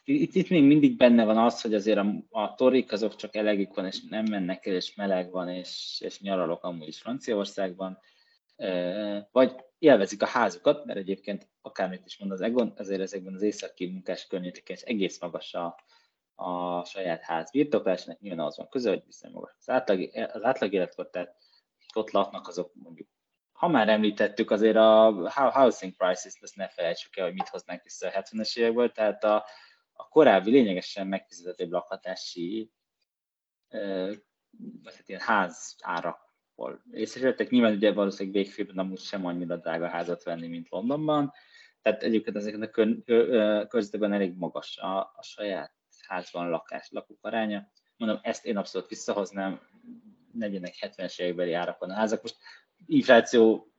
Itt, itt még mindig benne van az, hogy azért a, a torik azok csak elegük van, és nem mennek el, és meleg van, és, és nyaralok amúgy is Franciaországban, vagy élvezik a házukat, mert egyébként akármit is mond az Egon, azért ezekben az északi munkás környékeken egész magas a, a saját ház birtoklásnak, nyilván az van köze, hogy viszonylag magas az átlag, az átlag életkor, tehát ott laknak azok mondjuk ha már említettük, azért a housing prices, ezt ne felejtsük el, hogy mit hoznánk vissza a 70-es évekből, tehát a, a korábbi lényegesen megfizethetőbb lakhatási vagy hát ilyen ház árakból részesültek. Nyilván ugye valószínűleg végfélben amúgy sem annyira drága házat venni, mint Londonban, tehát egyébként ezeken a kör, körzetekben elég magas a, a saját házban lakás, lakók aránya. Mondom, ezt én abszolút visszahoznám, legyenek 70-es évekbeli árakon a házak. Most infláció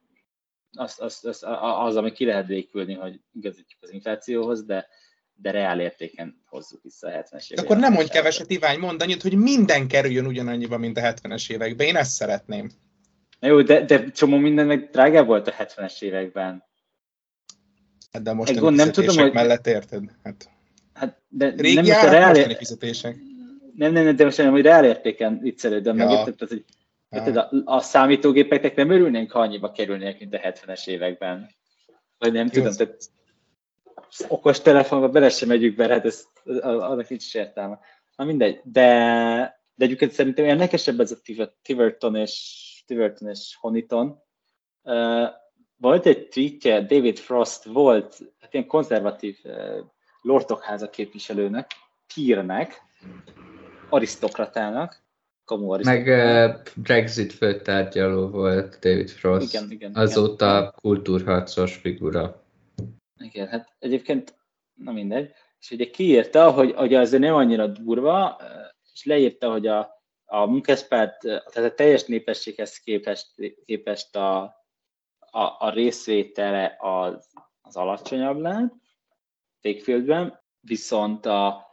az, az, az, az, ami ki lehet végülni, hogy igazítjuk az inflációhoz, de, de reál értéken hozzuk vissza a 70-es évek. Akkor nem mondj keveset, Ivány, mondd annyit, hogy minden kerüljön ugyanannyiba, mint a 70-es években. Én ezt szeretném. Na jó, de, de csomó minden meg drágább volt a 70-es években. Hát de most a nem tudom, hogy... mellett érted? Hát, hát de Régi nem most a reál... fizetések. Nem, nem, nem, de most nem, hogy reál értéken viccelődöm, ja. meg érted, hogy Hát a, a számítógépeknek nem örülnénk, ha annyiba kerülnének, mint a 70-es években. Vagy nem tudom, tehát okos telefonba bele sem megyünk be, hát ez, annak nincs értelme. Na mindegy, de, de egyébként szerintem érdekesebb ez a Tiverton és, Tiverton és Honiton. Uh, volt egy tweetje, David Frost volt, hát ilyen konzervatív uh, lordokháza képviselőnek, Kírnek, arisztokratának, kamu Meg uh, Brexit főtárgyaló volt David Frost. Igen, igen. Azóta igen. kultúrharcos figura. Igen, hát egyébként, na mindegy. És ugye kiírta, hogy, hogy azért nem annyira durva, és leírta, hogy a, a munkáspárt, tehát a teljes népességhez képest, képest a, a, a részvétele az, az alacsonyabb lett Takefieldben, viszont a,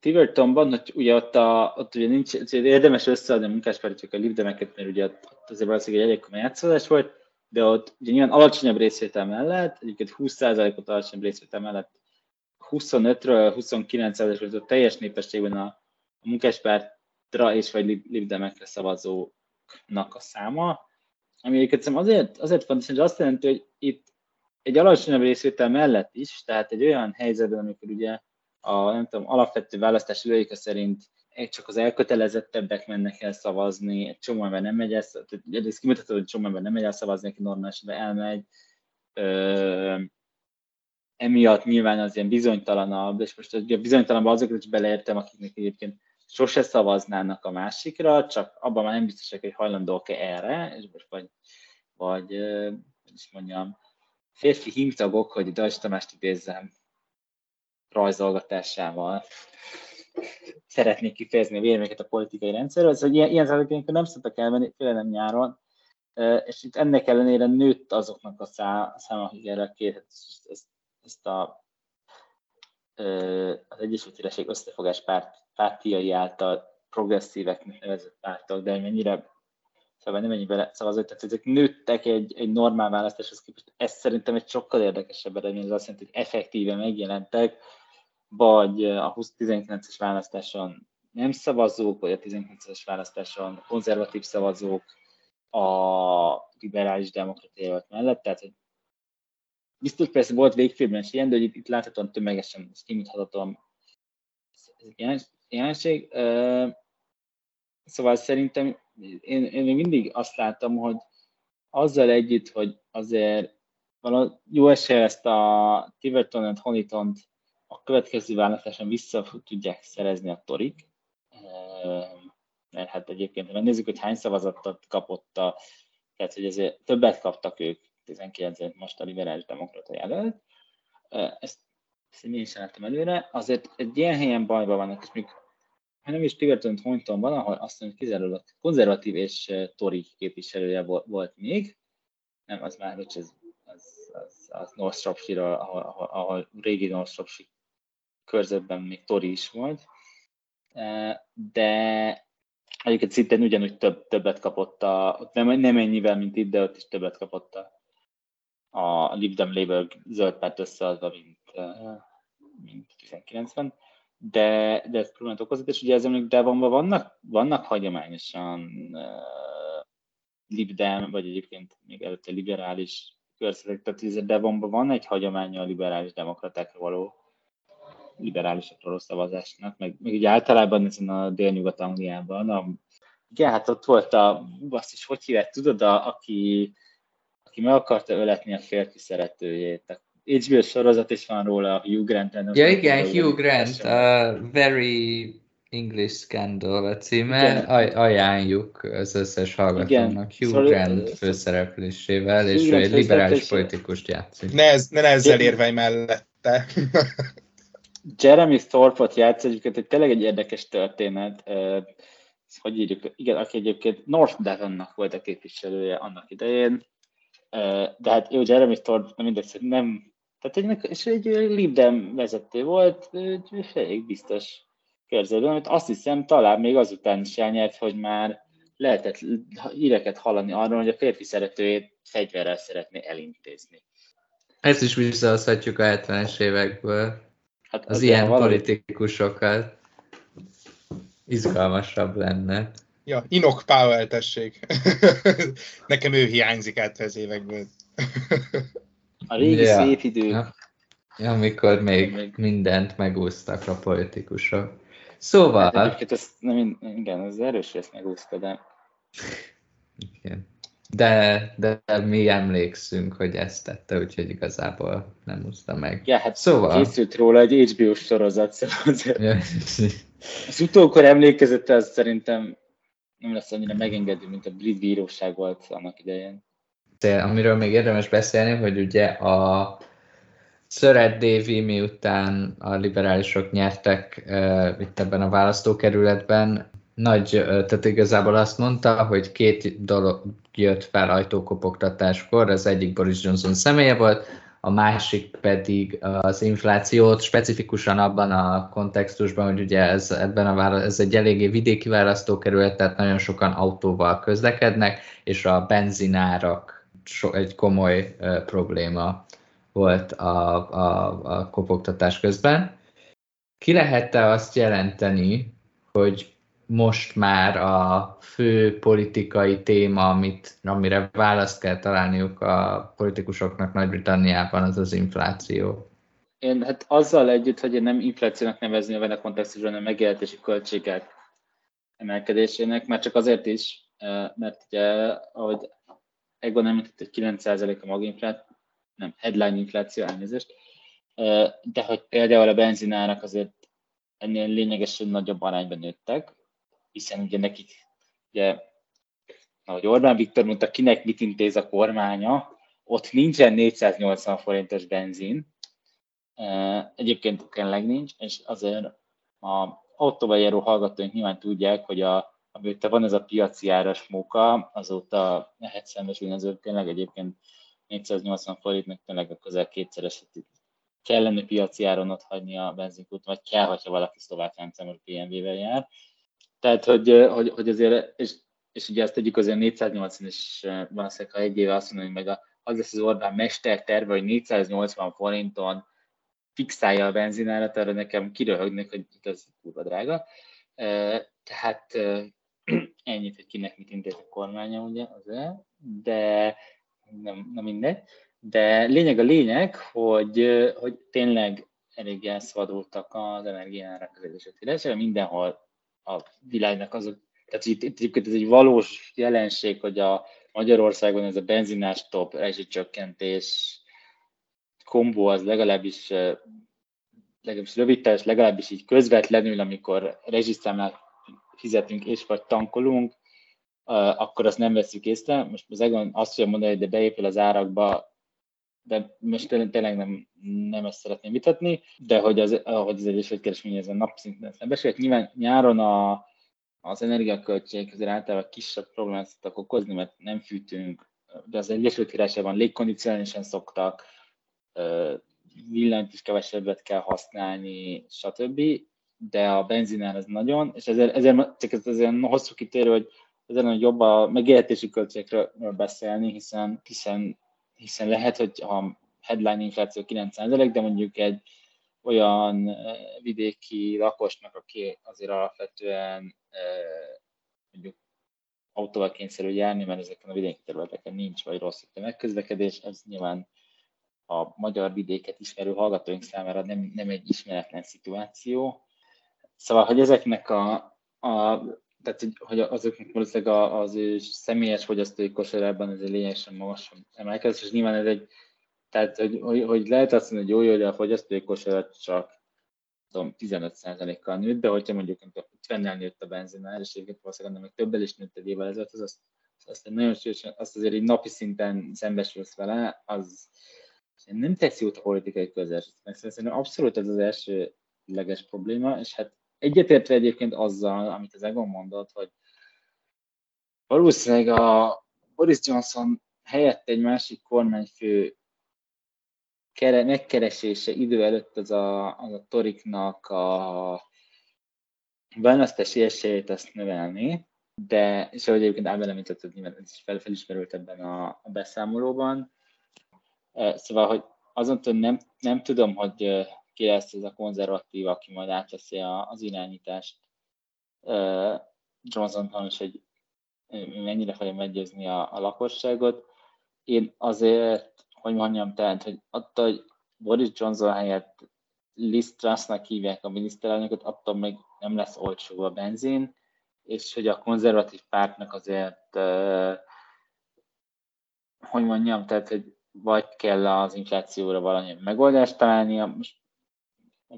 Tivertonban, hogy ugye ott, a, ott ugye nincs, érdemes összeadni a munkáspártiak a libdemeket, mert ugye ott, ott azért valószínűleg egy elég komoly játszódás volt, de ott ugye nyilván alacsonyabb részvétel mellett, egyébként 20%-ot alacsonyabb részvétel mellett 25-ről 29%-ról a teljes népességben a, a munkáspártra és vagy libdemekre szavazóknak a száma, ami egyébként azért, azért fontos, hogy azt jelenti, hogy itt egy alacsonyabb részvétel mellett is, tehát egy olyan helyzetben, amikor ugye a nem tudom, alapvető választási logika szerint csak az elkötelezettebbek mennek el szavazni, egy csomó ember nem megy el, ez kimutató, hogy csomó ember nem megy el szavazni, aki normálisan elmegy. Ö, emiatt nyilván az ilyen bizonytalanabb, és most ugye bizonytalanban azokat is beleértem, akiknek egyébként sose szavaznának a másikra, csak abban már nem biztosak, hogy hajlandók-e erre, és most vagy, vagy is mondjam, férfi himtagok, hogy Dajs Tamást idézzem, rajzolgatásával szeretnék kifejezni a véleményeket a politikai rendszerről. Ez, hogy ilyen, ilyen százalékon nem szoktak elmenni, főleg nem nyáron, és itt ennek ellenére nőtt azoknak a száma, akik erre kérhet ezt, ezt a, az Egyesült Királyság Összefogás párt, pártiai által progresszíveknek nevezett pártok, de mennyire szóval nem ennyi bele szavazott, tehát ezek nőttek egy, egy normál választáshoz képest. Ez szerintem egy sokkal érdekesebb eredmény, ez azt jelenti, hogy effektíve megjelentek, vagy a 2019-es választáson nem szavazók, vagy a 19-es választáson konzervatív szavazók a liberális demokratia mellett, tehát hogy biztos persze volt végfilmben is ilyen, de hogy itt, itt láthatóan tömegesen, ezt kimutathatóan ez egy jelenség. Szóval szerintem én, én még mindig azt láttam, hogy azzal együtt, hogy azért valami jó esélye ezt a Tiverton Honiton a következő választáson vissza tudják szerezni a torik. Ehm, mert hát egyébként, ha megnézzük, hogy hány szavazatot kapott a, tehát hogy ezért többet kaptak ők 19 most a liberális demokrata jelölt, ezt, ezt én is láttam előre, azért egy ilyen helyen bajban vannak, és még nem is Tiverton Thornton van, ahol azt mondja, hogy konzervatív és tori képviselője volt még, nem, az már, hogy ez, az, az, az North ahol, ahol, ahol régi North Shropshire körzetben még tori is volt, de egyébként szintén ugyanúgy több, többet kapott, a, nem, nem ennyivel, mint itt, de ott is többet kapott a, a Lib Dem Labour zöld párt összeadva, mint, mint 19-ben. De, de ez problémát okozott, és ugye még Devonban vannak, vannak hagyományosan uh, Libdem, vagy egyébként még előtte liberális körzetek, tehát ez Devonban van egy hagyománya a liberális demokratákra való liberálisokról szavazásnak, meg, meg ugye általában ezen a délnyugat-Angliában, a, ugye hát ott volt a, azt is hogy hívják, tudod, a, aki, aki meg akarta öletni a férfi szeretőjét, HBO sorozat is van róla, a Hugh Grant. Ja igen, Hugh Grant, a uh, Very English Scandal a címe, Aj, ajánljuk az összes hallgatónak Hugh szóval Grant főszereplésével, és ő egy liberális politikust játszik. Ne, ez, ne ezzel érvej mellette. Jeremy Thorpe-ot játsz, egyébként egy tényleg egy érdekes történet. Hogy írjuk? Igen, aki egyébként North Devonnak volt a képviselője annak idején. De hát jó, Jeremy Thorpe, mindegy, nem, tehát egy, és egy Libdem vezető volt, egy elég biztos körzőben, amit azt hiszem talán még azután is elnyert, hogy már lehetett híreket hallani arról, hogy a férfi szeretőjét fegyverrel szeretné elintézni. Ezt is visszahozhatjuk a 70-es évekből. Hát az, az ilyen valami... politikusokat izgalmasabb lenne. Ja, Inok Powell, tessék. Nekem ő hiányzik át az évekből. A régi ja. szép idők. Ja. Amikor még, még mindent megúsztak a politikusok. Szóval... Hát egyébként ez, nem, igen, ez erős, hogy ezt megúszta, de... Igen. De, de mi emlékszünk, hogy ezt tette, úgyhogy igazából nem úszta meg. Ja, hát szóval... készült róla egy HBO sorozat, szóval azért... Ja. Az utókor emlékezett, az szerintem nem lesz annyira megengedő, mint a brit bíróság volt annak idején. De amiről még érdemes beszélni, hogy ugye a Szöret Dévi miután a liberálisok nyertek uh, itt ebben a választókerületben, nagy, tehát igazából azt mondta, hogy két dolog jött fel ajtókopogtatáskor, az egyik Boris Johnson személye volt, a másik pedig az inflációt, specifikusan abban a kontextusban, hogy ugye ez, ebben a vála- ez egy eléggé vidéki választókerület, tehát nagyon sokan autóval közlekednek, és a benzinárak so, egy komoly uh, probléma volt a, a, a kopogtatás közben. Ki lehet-e azt jelenteni, hogy most már a fő politikai téma, amit, amire választ kell találniuk a politikusoknak Nagy-Britanniában, az az infláció. Én hát azzal együtt, hogy én nem inflációnak nevezni a a kontextusban, hanem megélhetési költségek emelkedésének, már csak azért is, mert ugye, ahogy Egon említett, hogy 9% a maginfláció, nem, headline infláció, elnézést, de hogy például a benzinárak azért ennél lényegesen nagyobb arányban nőttek, hiszen ugye nekik, ugye, ahogy Orbán Viktor mondta, kinek mit intéz a kormánya, ott nincsen 480 forintos benzin, egyébként tényleg nincs, és azért a autóval járó hallgatóink nyilván tudják, hogy a, amióta van ez a piaci áras móka, azóta lehet szembesülni az tényleg egyébként 480 forintnak tényleg a közel kétszeres kellene piaci áron ott hagyni a benzinkút, vagy kell, hogyha valaki szlovák rendszámú PMV-vel jár. Tehát, hogy, hogy, hogy azért, és, és ugye ezt tegyük azért 480 is valószínűleg, ha egy éve azt mondom, hogy meg a, az lesz az Orbán mester terve, hogy 480 forinton fixálja a benzinárat, arra nekem kiröhögnek, hogy ez kurva drága. Tehát ennyit, hogy kinek mit intéz a kormánya, ugye, azért, de nem, nem mindegy. De lényeg a lényeg, hogy, hogy tényleg elég elszabadultak az az Egyesült Királyságban, mindenhol a világnak azok, tehát itt, itt, itt ez egy valós jelenség, hogy a Magyarországon ez a benzinás top rezsicsökkentés kombó az legalábbis legalábbis rövid legalábbis így közvetlenül, amikor rezsiszámlát fizetünk és vagy tankolunk, akkor azt nem veszük észre. Most az Egon azt fogja mondani, hogy de beépül az árakba, de most tényleg nem, nem ezt szeretném vitatni, de hogy az, ahogy az Egyesült Keresmény ezen napszinten szembesült, nyilván nyáron a, az energiaköltség azért általában kisebb problémát szoktak okozni, mert nem fűtünk, de az Egyesült Királyságban légkondicionálisan szoktak, villanyt is kevesebbet kell használni, stb. De a benzinál ez nagyon, és ezért, ezért csak ez azért hosszú kitérő, hogy ezért nagyon jobb a megélhetési költségekről beszélni, hiszen, hiszen, hiszen lehet, hogy a headline infláció 9%, de mondjuk egy olyan vidéki lakosnak, aki azért alapvetően mondjuk autóval kényszerül járni, mert ezeken a vidéki területeken nincs, vagy rossz a megközlekedés, ez nyilván a magyar vidéket ismerő hallgatóink számára nem, nem egy ismeretlen szituáció. Szóval, hogy ezeknek a, a tehát, hogy azoknak valószínűleg az ő személyes fogyasztói kosarában ez egy lényegesen magasabb emelkedés, és nyilván ez egy, tehát, hogy, hogy, lehet azt mondani, hogy jó, hogy a fogyasztói kosarat csak tudom, 15%-kal nőtt, de hogyha mondjuk 50-nel nőtt a benzinár, és egyébként valószínűleg még többel is nőtt egy évvel ezelőtt, az azt, azt, nagyon sűrűsen, azt azért egy napi szinten szembesülsz vele, az nem teszi jót a politikai közös. Szerintem abszolút ez az első leges probléma, és hát egyetértve egyébként azzal, amit az Egon mondott, hogy valószínűleg a Boris Johnson helyett egy másik kormányfő megkeresése idő előtt az a, az a Toriknak a választási esélyét azt növelni, de, és ahogy egyébként Ábel említett, nyilván ez is fel, felismerült ebben a, a beszámolóban. Szóval, hogy azon nem, nem tudom, hogy ki lesz ez a konzervatív, aki majd átveszi az irányítást. Johnson is, hogy mennyire fogja meggyőzni a, a lakosságot. Én azért hogy mondjam, tehát, hogy attól, hogy Boris Johnson helyett Liz Trussnak hívják a miniszterelnököt, attól még nem lesz olcsó a benzin, és hogy a konzervatív pártnak azért, hogy mondjam, tehát, hogy vagy kell az inflációra valamilyen megoldást találnia, most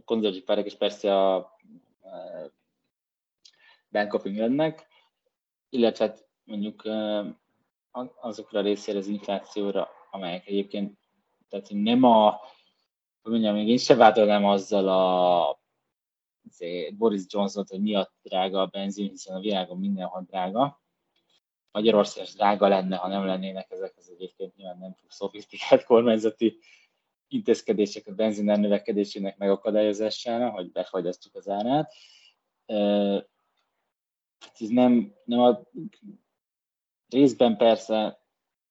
konzervatív pártok is persze a uh, Bank of Englandnek, illetve hát mondjuk uh, azokra a részére az inflációra, amelyek egyébként, tehát nem a, hogy mondjam, még én se vádolnám azzal a Boris Johnson, hogy miatt drága a benzin, hiszen a világon mindenhol drága. Magyarország drága lenne, ha nem lennének ezek az egyébként nyilván nem túl szofisztikált kormányzati intézkedések a benzin növekedésének megakadályozására, hogy befagyasztjuk az árát. Ez nem, nem a részben persze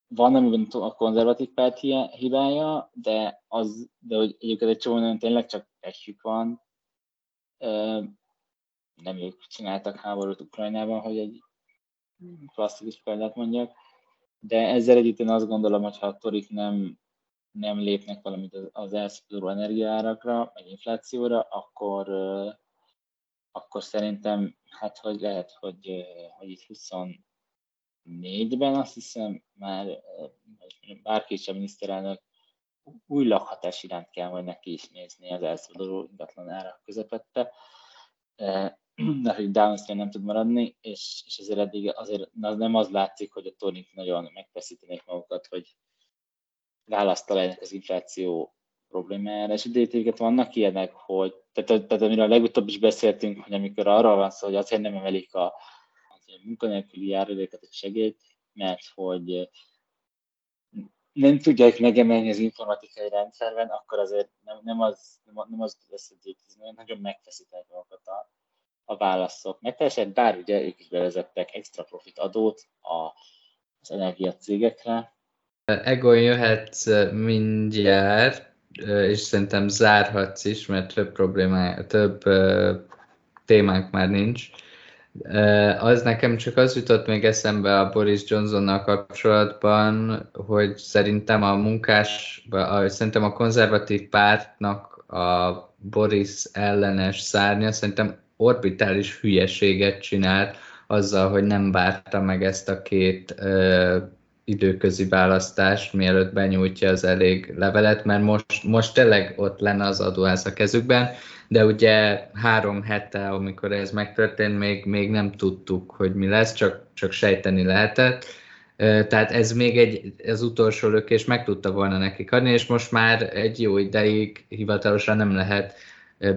van, amiben a konzervatív párt hibája, de, az, de hogy egyébként egy csomó tényleg csak esjük van. Nem ők csináltak háborút Ukrajnában, hogy egy klasszikus példát mondjak. De ezzel együtt én azt gondolom, hogy ha a torik nem, nem lépnek valamit az elszabaduló energiaárakra, meg inflációra, akkor, akkor szerintem, hát hogy lehet, hogy, hogy itt 20 négyben azt hiszem már bárki is a miniszterelnök új lakhatás iránt kell majd neki is nézni az elszabaduló ingatlan árak közepette, de hogy downstream nem tud maradni, és, és ezért eddig azért az nem az látszik, hogy a tonik nagyon megfeszítenék magukat, hogy választ találjanak az infláció problémájára, és idétéket vannak ilyenek, hogy, tehát, tehát amiről a legutóbb is beszéltünk, hogy amikor arról van szó, hogy azért nem emelik a, munkanélküli járuléket, egy segélyt, mert hogy nem tudják megemelni az informatikai rendszerben, akkor azért nem, nem az, nem az lesz, hogy nagyon megfeszítenek magukat a, a válaszok. Meg teljesen, bár ugye ők is bevezettek extra profit adót a, az energiacégekre. Egon jöhetsz mindjárt, és szerintem zárhatsz is, mert több problémája, több témánk már nincs. Az nekem csak az jutott még eszembe a Boris Johnsonnal kapcsolatban, hogy szerintem a munkás, szerintem a konzervatív pártnak a Boris ellenes szárnya szerintem orbitális hülyeséget csinált azzal, hogy nem várta meg ezt a két időközi választást, mielőtt benyújtja az elég levelet, mert most, most tényleg ott lenne az adóház a kezükben, de ugye három hete, amikor ez megtörtént, még, még nem tudtuk, hogy mi lesz, csak, csak sejteni lehetett. Tehát ez még egy, az utolsó lökés meg tudta volna nekik adni, és most már egy jó ideig hivatalosan nem lehet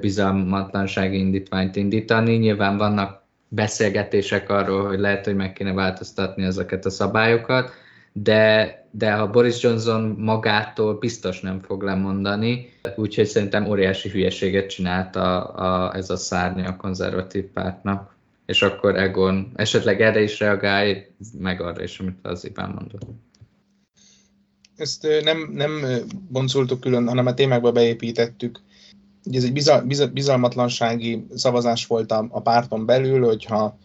bizalmatlansági indítványt indítani. Nyilván vannak beszélgetések arról, hogy lehet, hogy meg kéne változtatni ezeket a szabályokat, de, de ha Boris Johnson magától biztos nem fog lemondani, úgyhogy szerintem óriási hülyeséget csinált a, a, ez a szárny a konzervatív pártnak. És akkor Egon esetleg erre is reagálj, meg arra is, amit az Iván mondott. Ezt nem, nem boncoltuk külön, hanem a témákba beépítettük. Ugye ez egy bizal, bizalmatlansági szavazás volt a, a párton belül, hogyha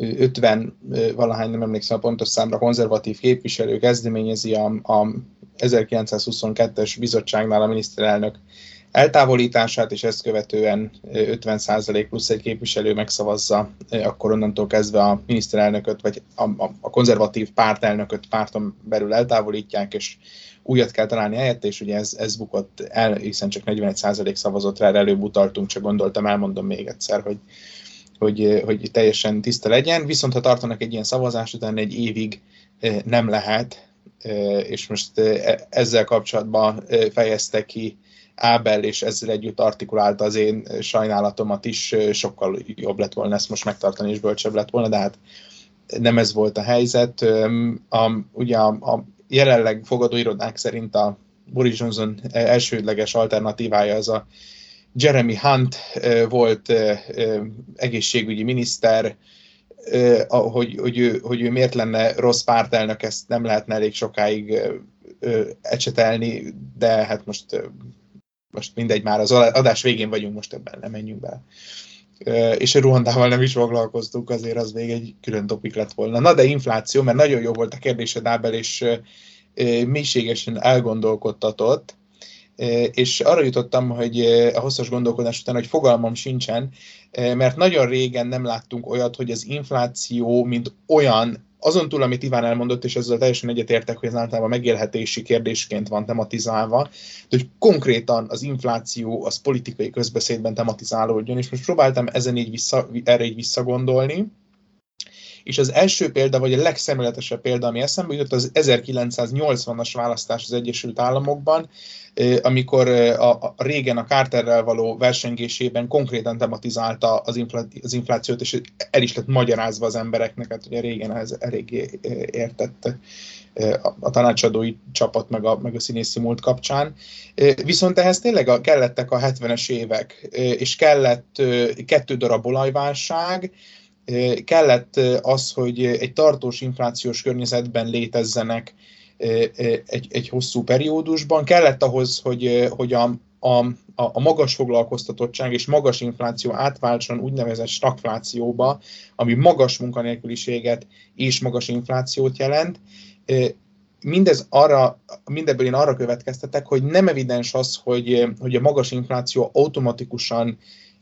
50 valahány, nem emlékszem a pontos számra, konzervatív képviselő kezdeményezi a, a 1922-es bizottságnál a miniszterelnök eltávolítását, és ezt követően 50% plusz egy képviselő megszavazza, akkor onnantól kezdve a miniszterelnököt, vagy a, a, a konzervatív pártelnököt párton belül eltávolítják, és újat kell találni helyette, és ugye ez, ez bukott el, hiszen csak 41% szavazott rá, előbb utaltunk, csak gondoltam, elmondom még egyszer, hogy hogy, eh, hogy teljesen tiszta legyen, viszont ha tartanak egy ilyen szavazást, utána egy évig eh, nem lehet, eh, és most e, ezzel kapcsolatban fejezte ki Ábel, és ezzel együtt artikulálta az én sajnálatomat is, sokkal jobb lett volna ezt most megtartani, és bölcsebb lett volna, de hát nem ez volt a helyzet. A, ugye a, a jelenleg fogadóirodák szerint a Boris Johnson elsődleges alternatívája az a Jeremy Hunt volt egészségügyi miniszter, hogy, hogy, ő, hogy ő miért lenne rossz pártelnök, ezt nem lehetne elég sokáig ecsetelni, de hát most, most mindegy, már az adás végén vagyunk, most ebben nem menjünk bele. És a Ruandával nem is foglalkoztunk, azért az még egy külön topik lett volna. Na de infláció, mert nagyon jó volt a kérdésed, Ábel, és mélységesen elgondolkodtatott és arra jutottam, hogy a hosszas gondolkodás után, hogy fogalmam sincsen, mert nagyon régen nem láttunk olyat, hogy az infláció, mint olyan, azon túl, amit Iván elmondott, és ezzel teljesen egyetértek, hogy ez általában megélhetési kérdésként van tematizálva, de hogy konkrétan az infláció az politikai közbeszédben tematizálódjon, és most próbáltam ezen így vissza, erre így visszagondolni, és az első példa, vagy a legszemületesebb példa, ami eszembe jutott, az 1980-as választás az Egyesült Államokban, amikor a, a régen a Carterrel való versengésében konkrétan tematizálta az, infl- az inflációt, és el is lett magyarázva az embereknek, hát ugye régen ez eléggé értett a tanácsadói csapat, meg a, meg a színészi múlt kapcsán. Viszont ehhez tényleg a, kellettek a 70-es évek, és kellett kettő darab olajválság, kellett az, hogy egy tartós inflációs környezetben létezzenek egy, egy hosszú periódusban. Kellett ahhoz, hogy, hogy a, a, a magas foglalkoztatottság és magas infláció átváltson úgynevezett stagflációba, ami magas munkanélküliséget és magas inflációt jelent. Mindez arra, mindebből én arra következtetek, hogy nem evidens az, hogy, hogy a magas infláció automatikusan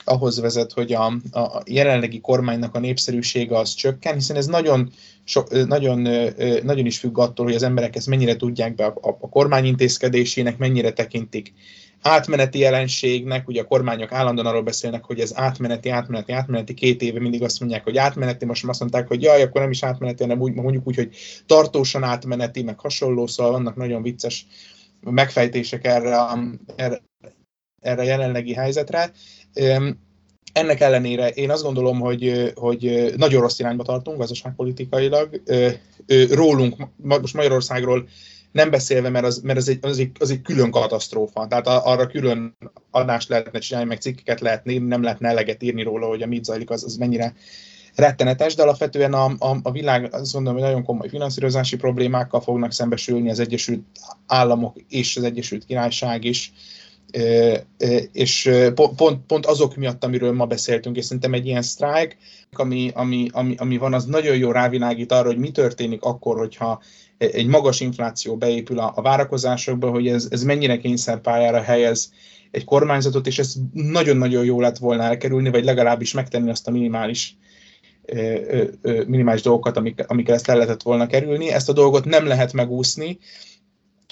ahhoz vezet, hogy a, a jelenlegi kormánynak a népszerűsége az csökken, hiszen ez nagyon, so, nagyon, nagyon is függ attól, hogy az emberek ezt mennyire tudják be a, a, a kormány intézkedésének, mennyire tekintik átmeneti jelenségnek, ugye a kormányok állandóan arról beszélnek, hogy ez átmeneti, átmeneti, átmeneti, két éve mindig azt mondják, hogy átmeneti, most azt mondták, hogy jaj, akkor nem is átmeneti, hanem úgy, mondjuk úgy, hogy tartósan átmeneti, meg hasonló, szóval vannak nagyon vicces megfejtések erre erre, erre a jelenlegi helyzetre. Ennek ellenére én azt gondolom, hogy, hogy nagyon rossz irányba tartunk gazdaságpolitikailag. Rólunk, most Magyarországról nem beszélve, mert az, mert az, egy, az, egy, az egy külön katasztrófa. Tehát arra külön adást lehetne csinálni, meg cikkeket lehetne írni, nem lehetne eleget írni róla, hogy a mit zajlik, az, az mennyire rettenetes, de alapvetően a, a, a világ azt gondolom, hogy nagyon komoly finanszírozási problémákkal fognak szembesülni az Egyesült Államok és az Egyesült Királyság is és pont, pont azok miatt, amiről ma beszéltünk, és szerintem egy ilyen sztrájk, ami, ami, ami, ami van, az nagyon jó rávilágít arra, hogy mi történik akkor, hogyha egy magas infláció beépül a, a várakozásokba, hogy ez, ez mennyire kényszerpályára helyez egy kormányzatot, és ez nagyon-nagyon jó lett volna elkerülni, vagy legalábbis megtenni azt a minimális minimális dolgokat, amik, amikkel ezt el lehetett volna kerülni. Ezt a dolgot nem lehet megúszni.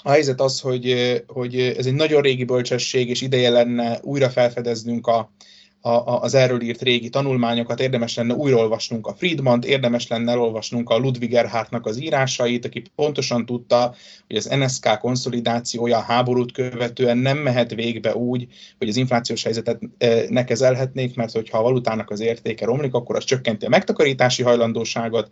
A helyzet az, hogy, hogy ez egy nagyon régi bölcsesség, és ideje lenne újra felfedeznünk a, a, az erről írt régi tanulmányokat, érdemes lenne újraolvasnunk a Friedmant, érdemes lenne elolvasnunk a Ludwig Erhardtnak az írásait, aki pontosan tudta, hogy az NSK konszolidációja a háborút követően nem mehet végbe úgy, hogy az inflációs helyzetet ne kezelhetnék, mert hogyha a valutának az értéke romlik, akkor az csökkenti a megtakarítási hajlandóságot,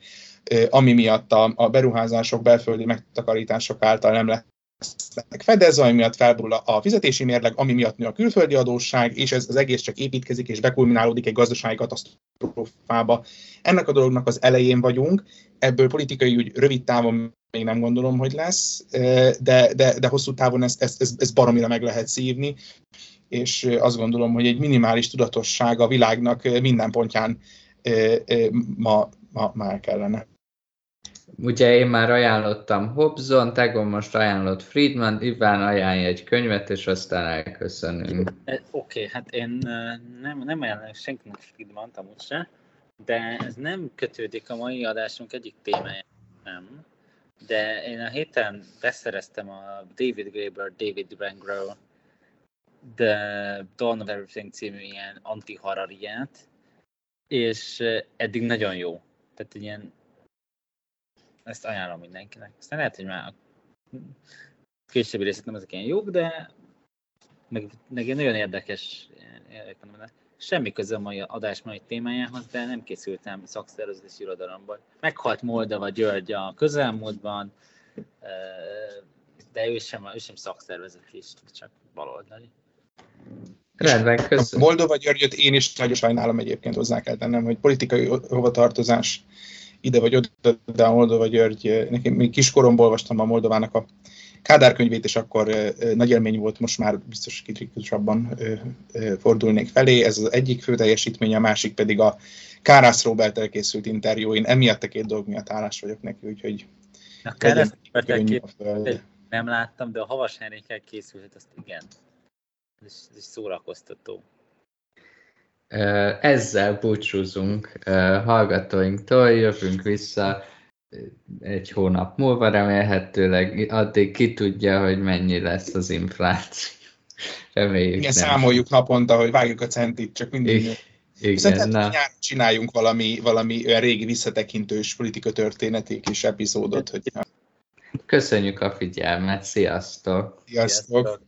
ami miatt a, a beruházások, belföldi megtakarítások által nem lehet lesznek fedezve, ami miatt felborul a fizetési mérleg, ami miatt nő a külföldi adósság, és ez az egész csak építkezik és bekulminálódik egy gazdasági katasztrófába. Ennek a dolognak az elején vagyunk, ebből politikai úgy rövid távon még nem gondolom, hogy lesz, de, de, de hosszú távon ezt, ezt, ezt, ezt baromira meg lehet szívni, és azt gondolom, hogy egy minimális tudatosság a világnak minden pontján ma, ma, el kellene. Ugye én már ajánlottam Hobson, Tegon most ajánlott Friedman, Iván ajánlja egy könyvet, és aztán elköszönünk. Oké, okay, hát én nem, nem ajánlom senkinek Friedman, amúgy se, de ez nem kötődik a mai adásunk egyik témája, nem. De én a héten beszereztem a David Graeber, David Rangro, The Dawn of Everything című ilyen anti-harariát, és eddig nagyon jó. Tehát ilyen ezt ajánlom mindenkinek. Aztán lehet, hogy már a későbbi részek nem ezek ilyen jók, de meg, meg egy nagyon érdekes, semmi köze a mai adás mai témájához, de nem készültem szakszervezési irodalomban. Meghalt Moldova György a közelmúltban, de ő sem, ő sem is, csak baloldali. Rendben, köszönöm. Moldova Györgyöt én is nagyon sajnálom egyébként hozzá kell tennem, hogy politikai hovatartozás ide vagy oda, de a Moldova György, nekem még kiskoromból olvastam a Moldovának a Kádár könyvét, és akkor nagy élmény volt, most már biztos kritikusabban fordulnék felé. Ez az egyik fő teljesítmény, a másik pedig a Kárász Robert elkészült interjú. Én emiatt a két dolog miatt állás vagyok neki, úgyhogy a Kárász Robert nem láttam, de a Havas Henrikkel készült, azt igen. Ez, ez szórakoztató. Ezzel búcsúzunk hallgatóinktól, jövünk vissza egy hónap múlva remélhetőleg, addig ki tudja, hogy mennyi lesz az infláció. Reméljük Igen, nem. számoljuk naponta, hogy vágjuk a centit, csak mindig. Igen, igen Szerintem na. csináljunk valami, valami olyan régi visszatekintős politika történeti kis epizódot. Hogy... Köszönjük a figyelmet, sziasztok! Sziasztok! sziasztok.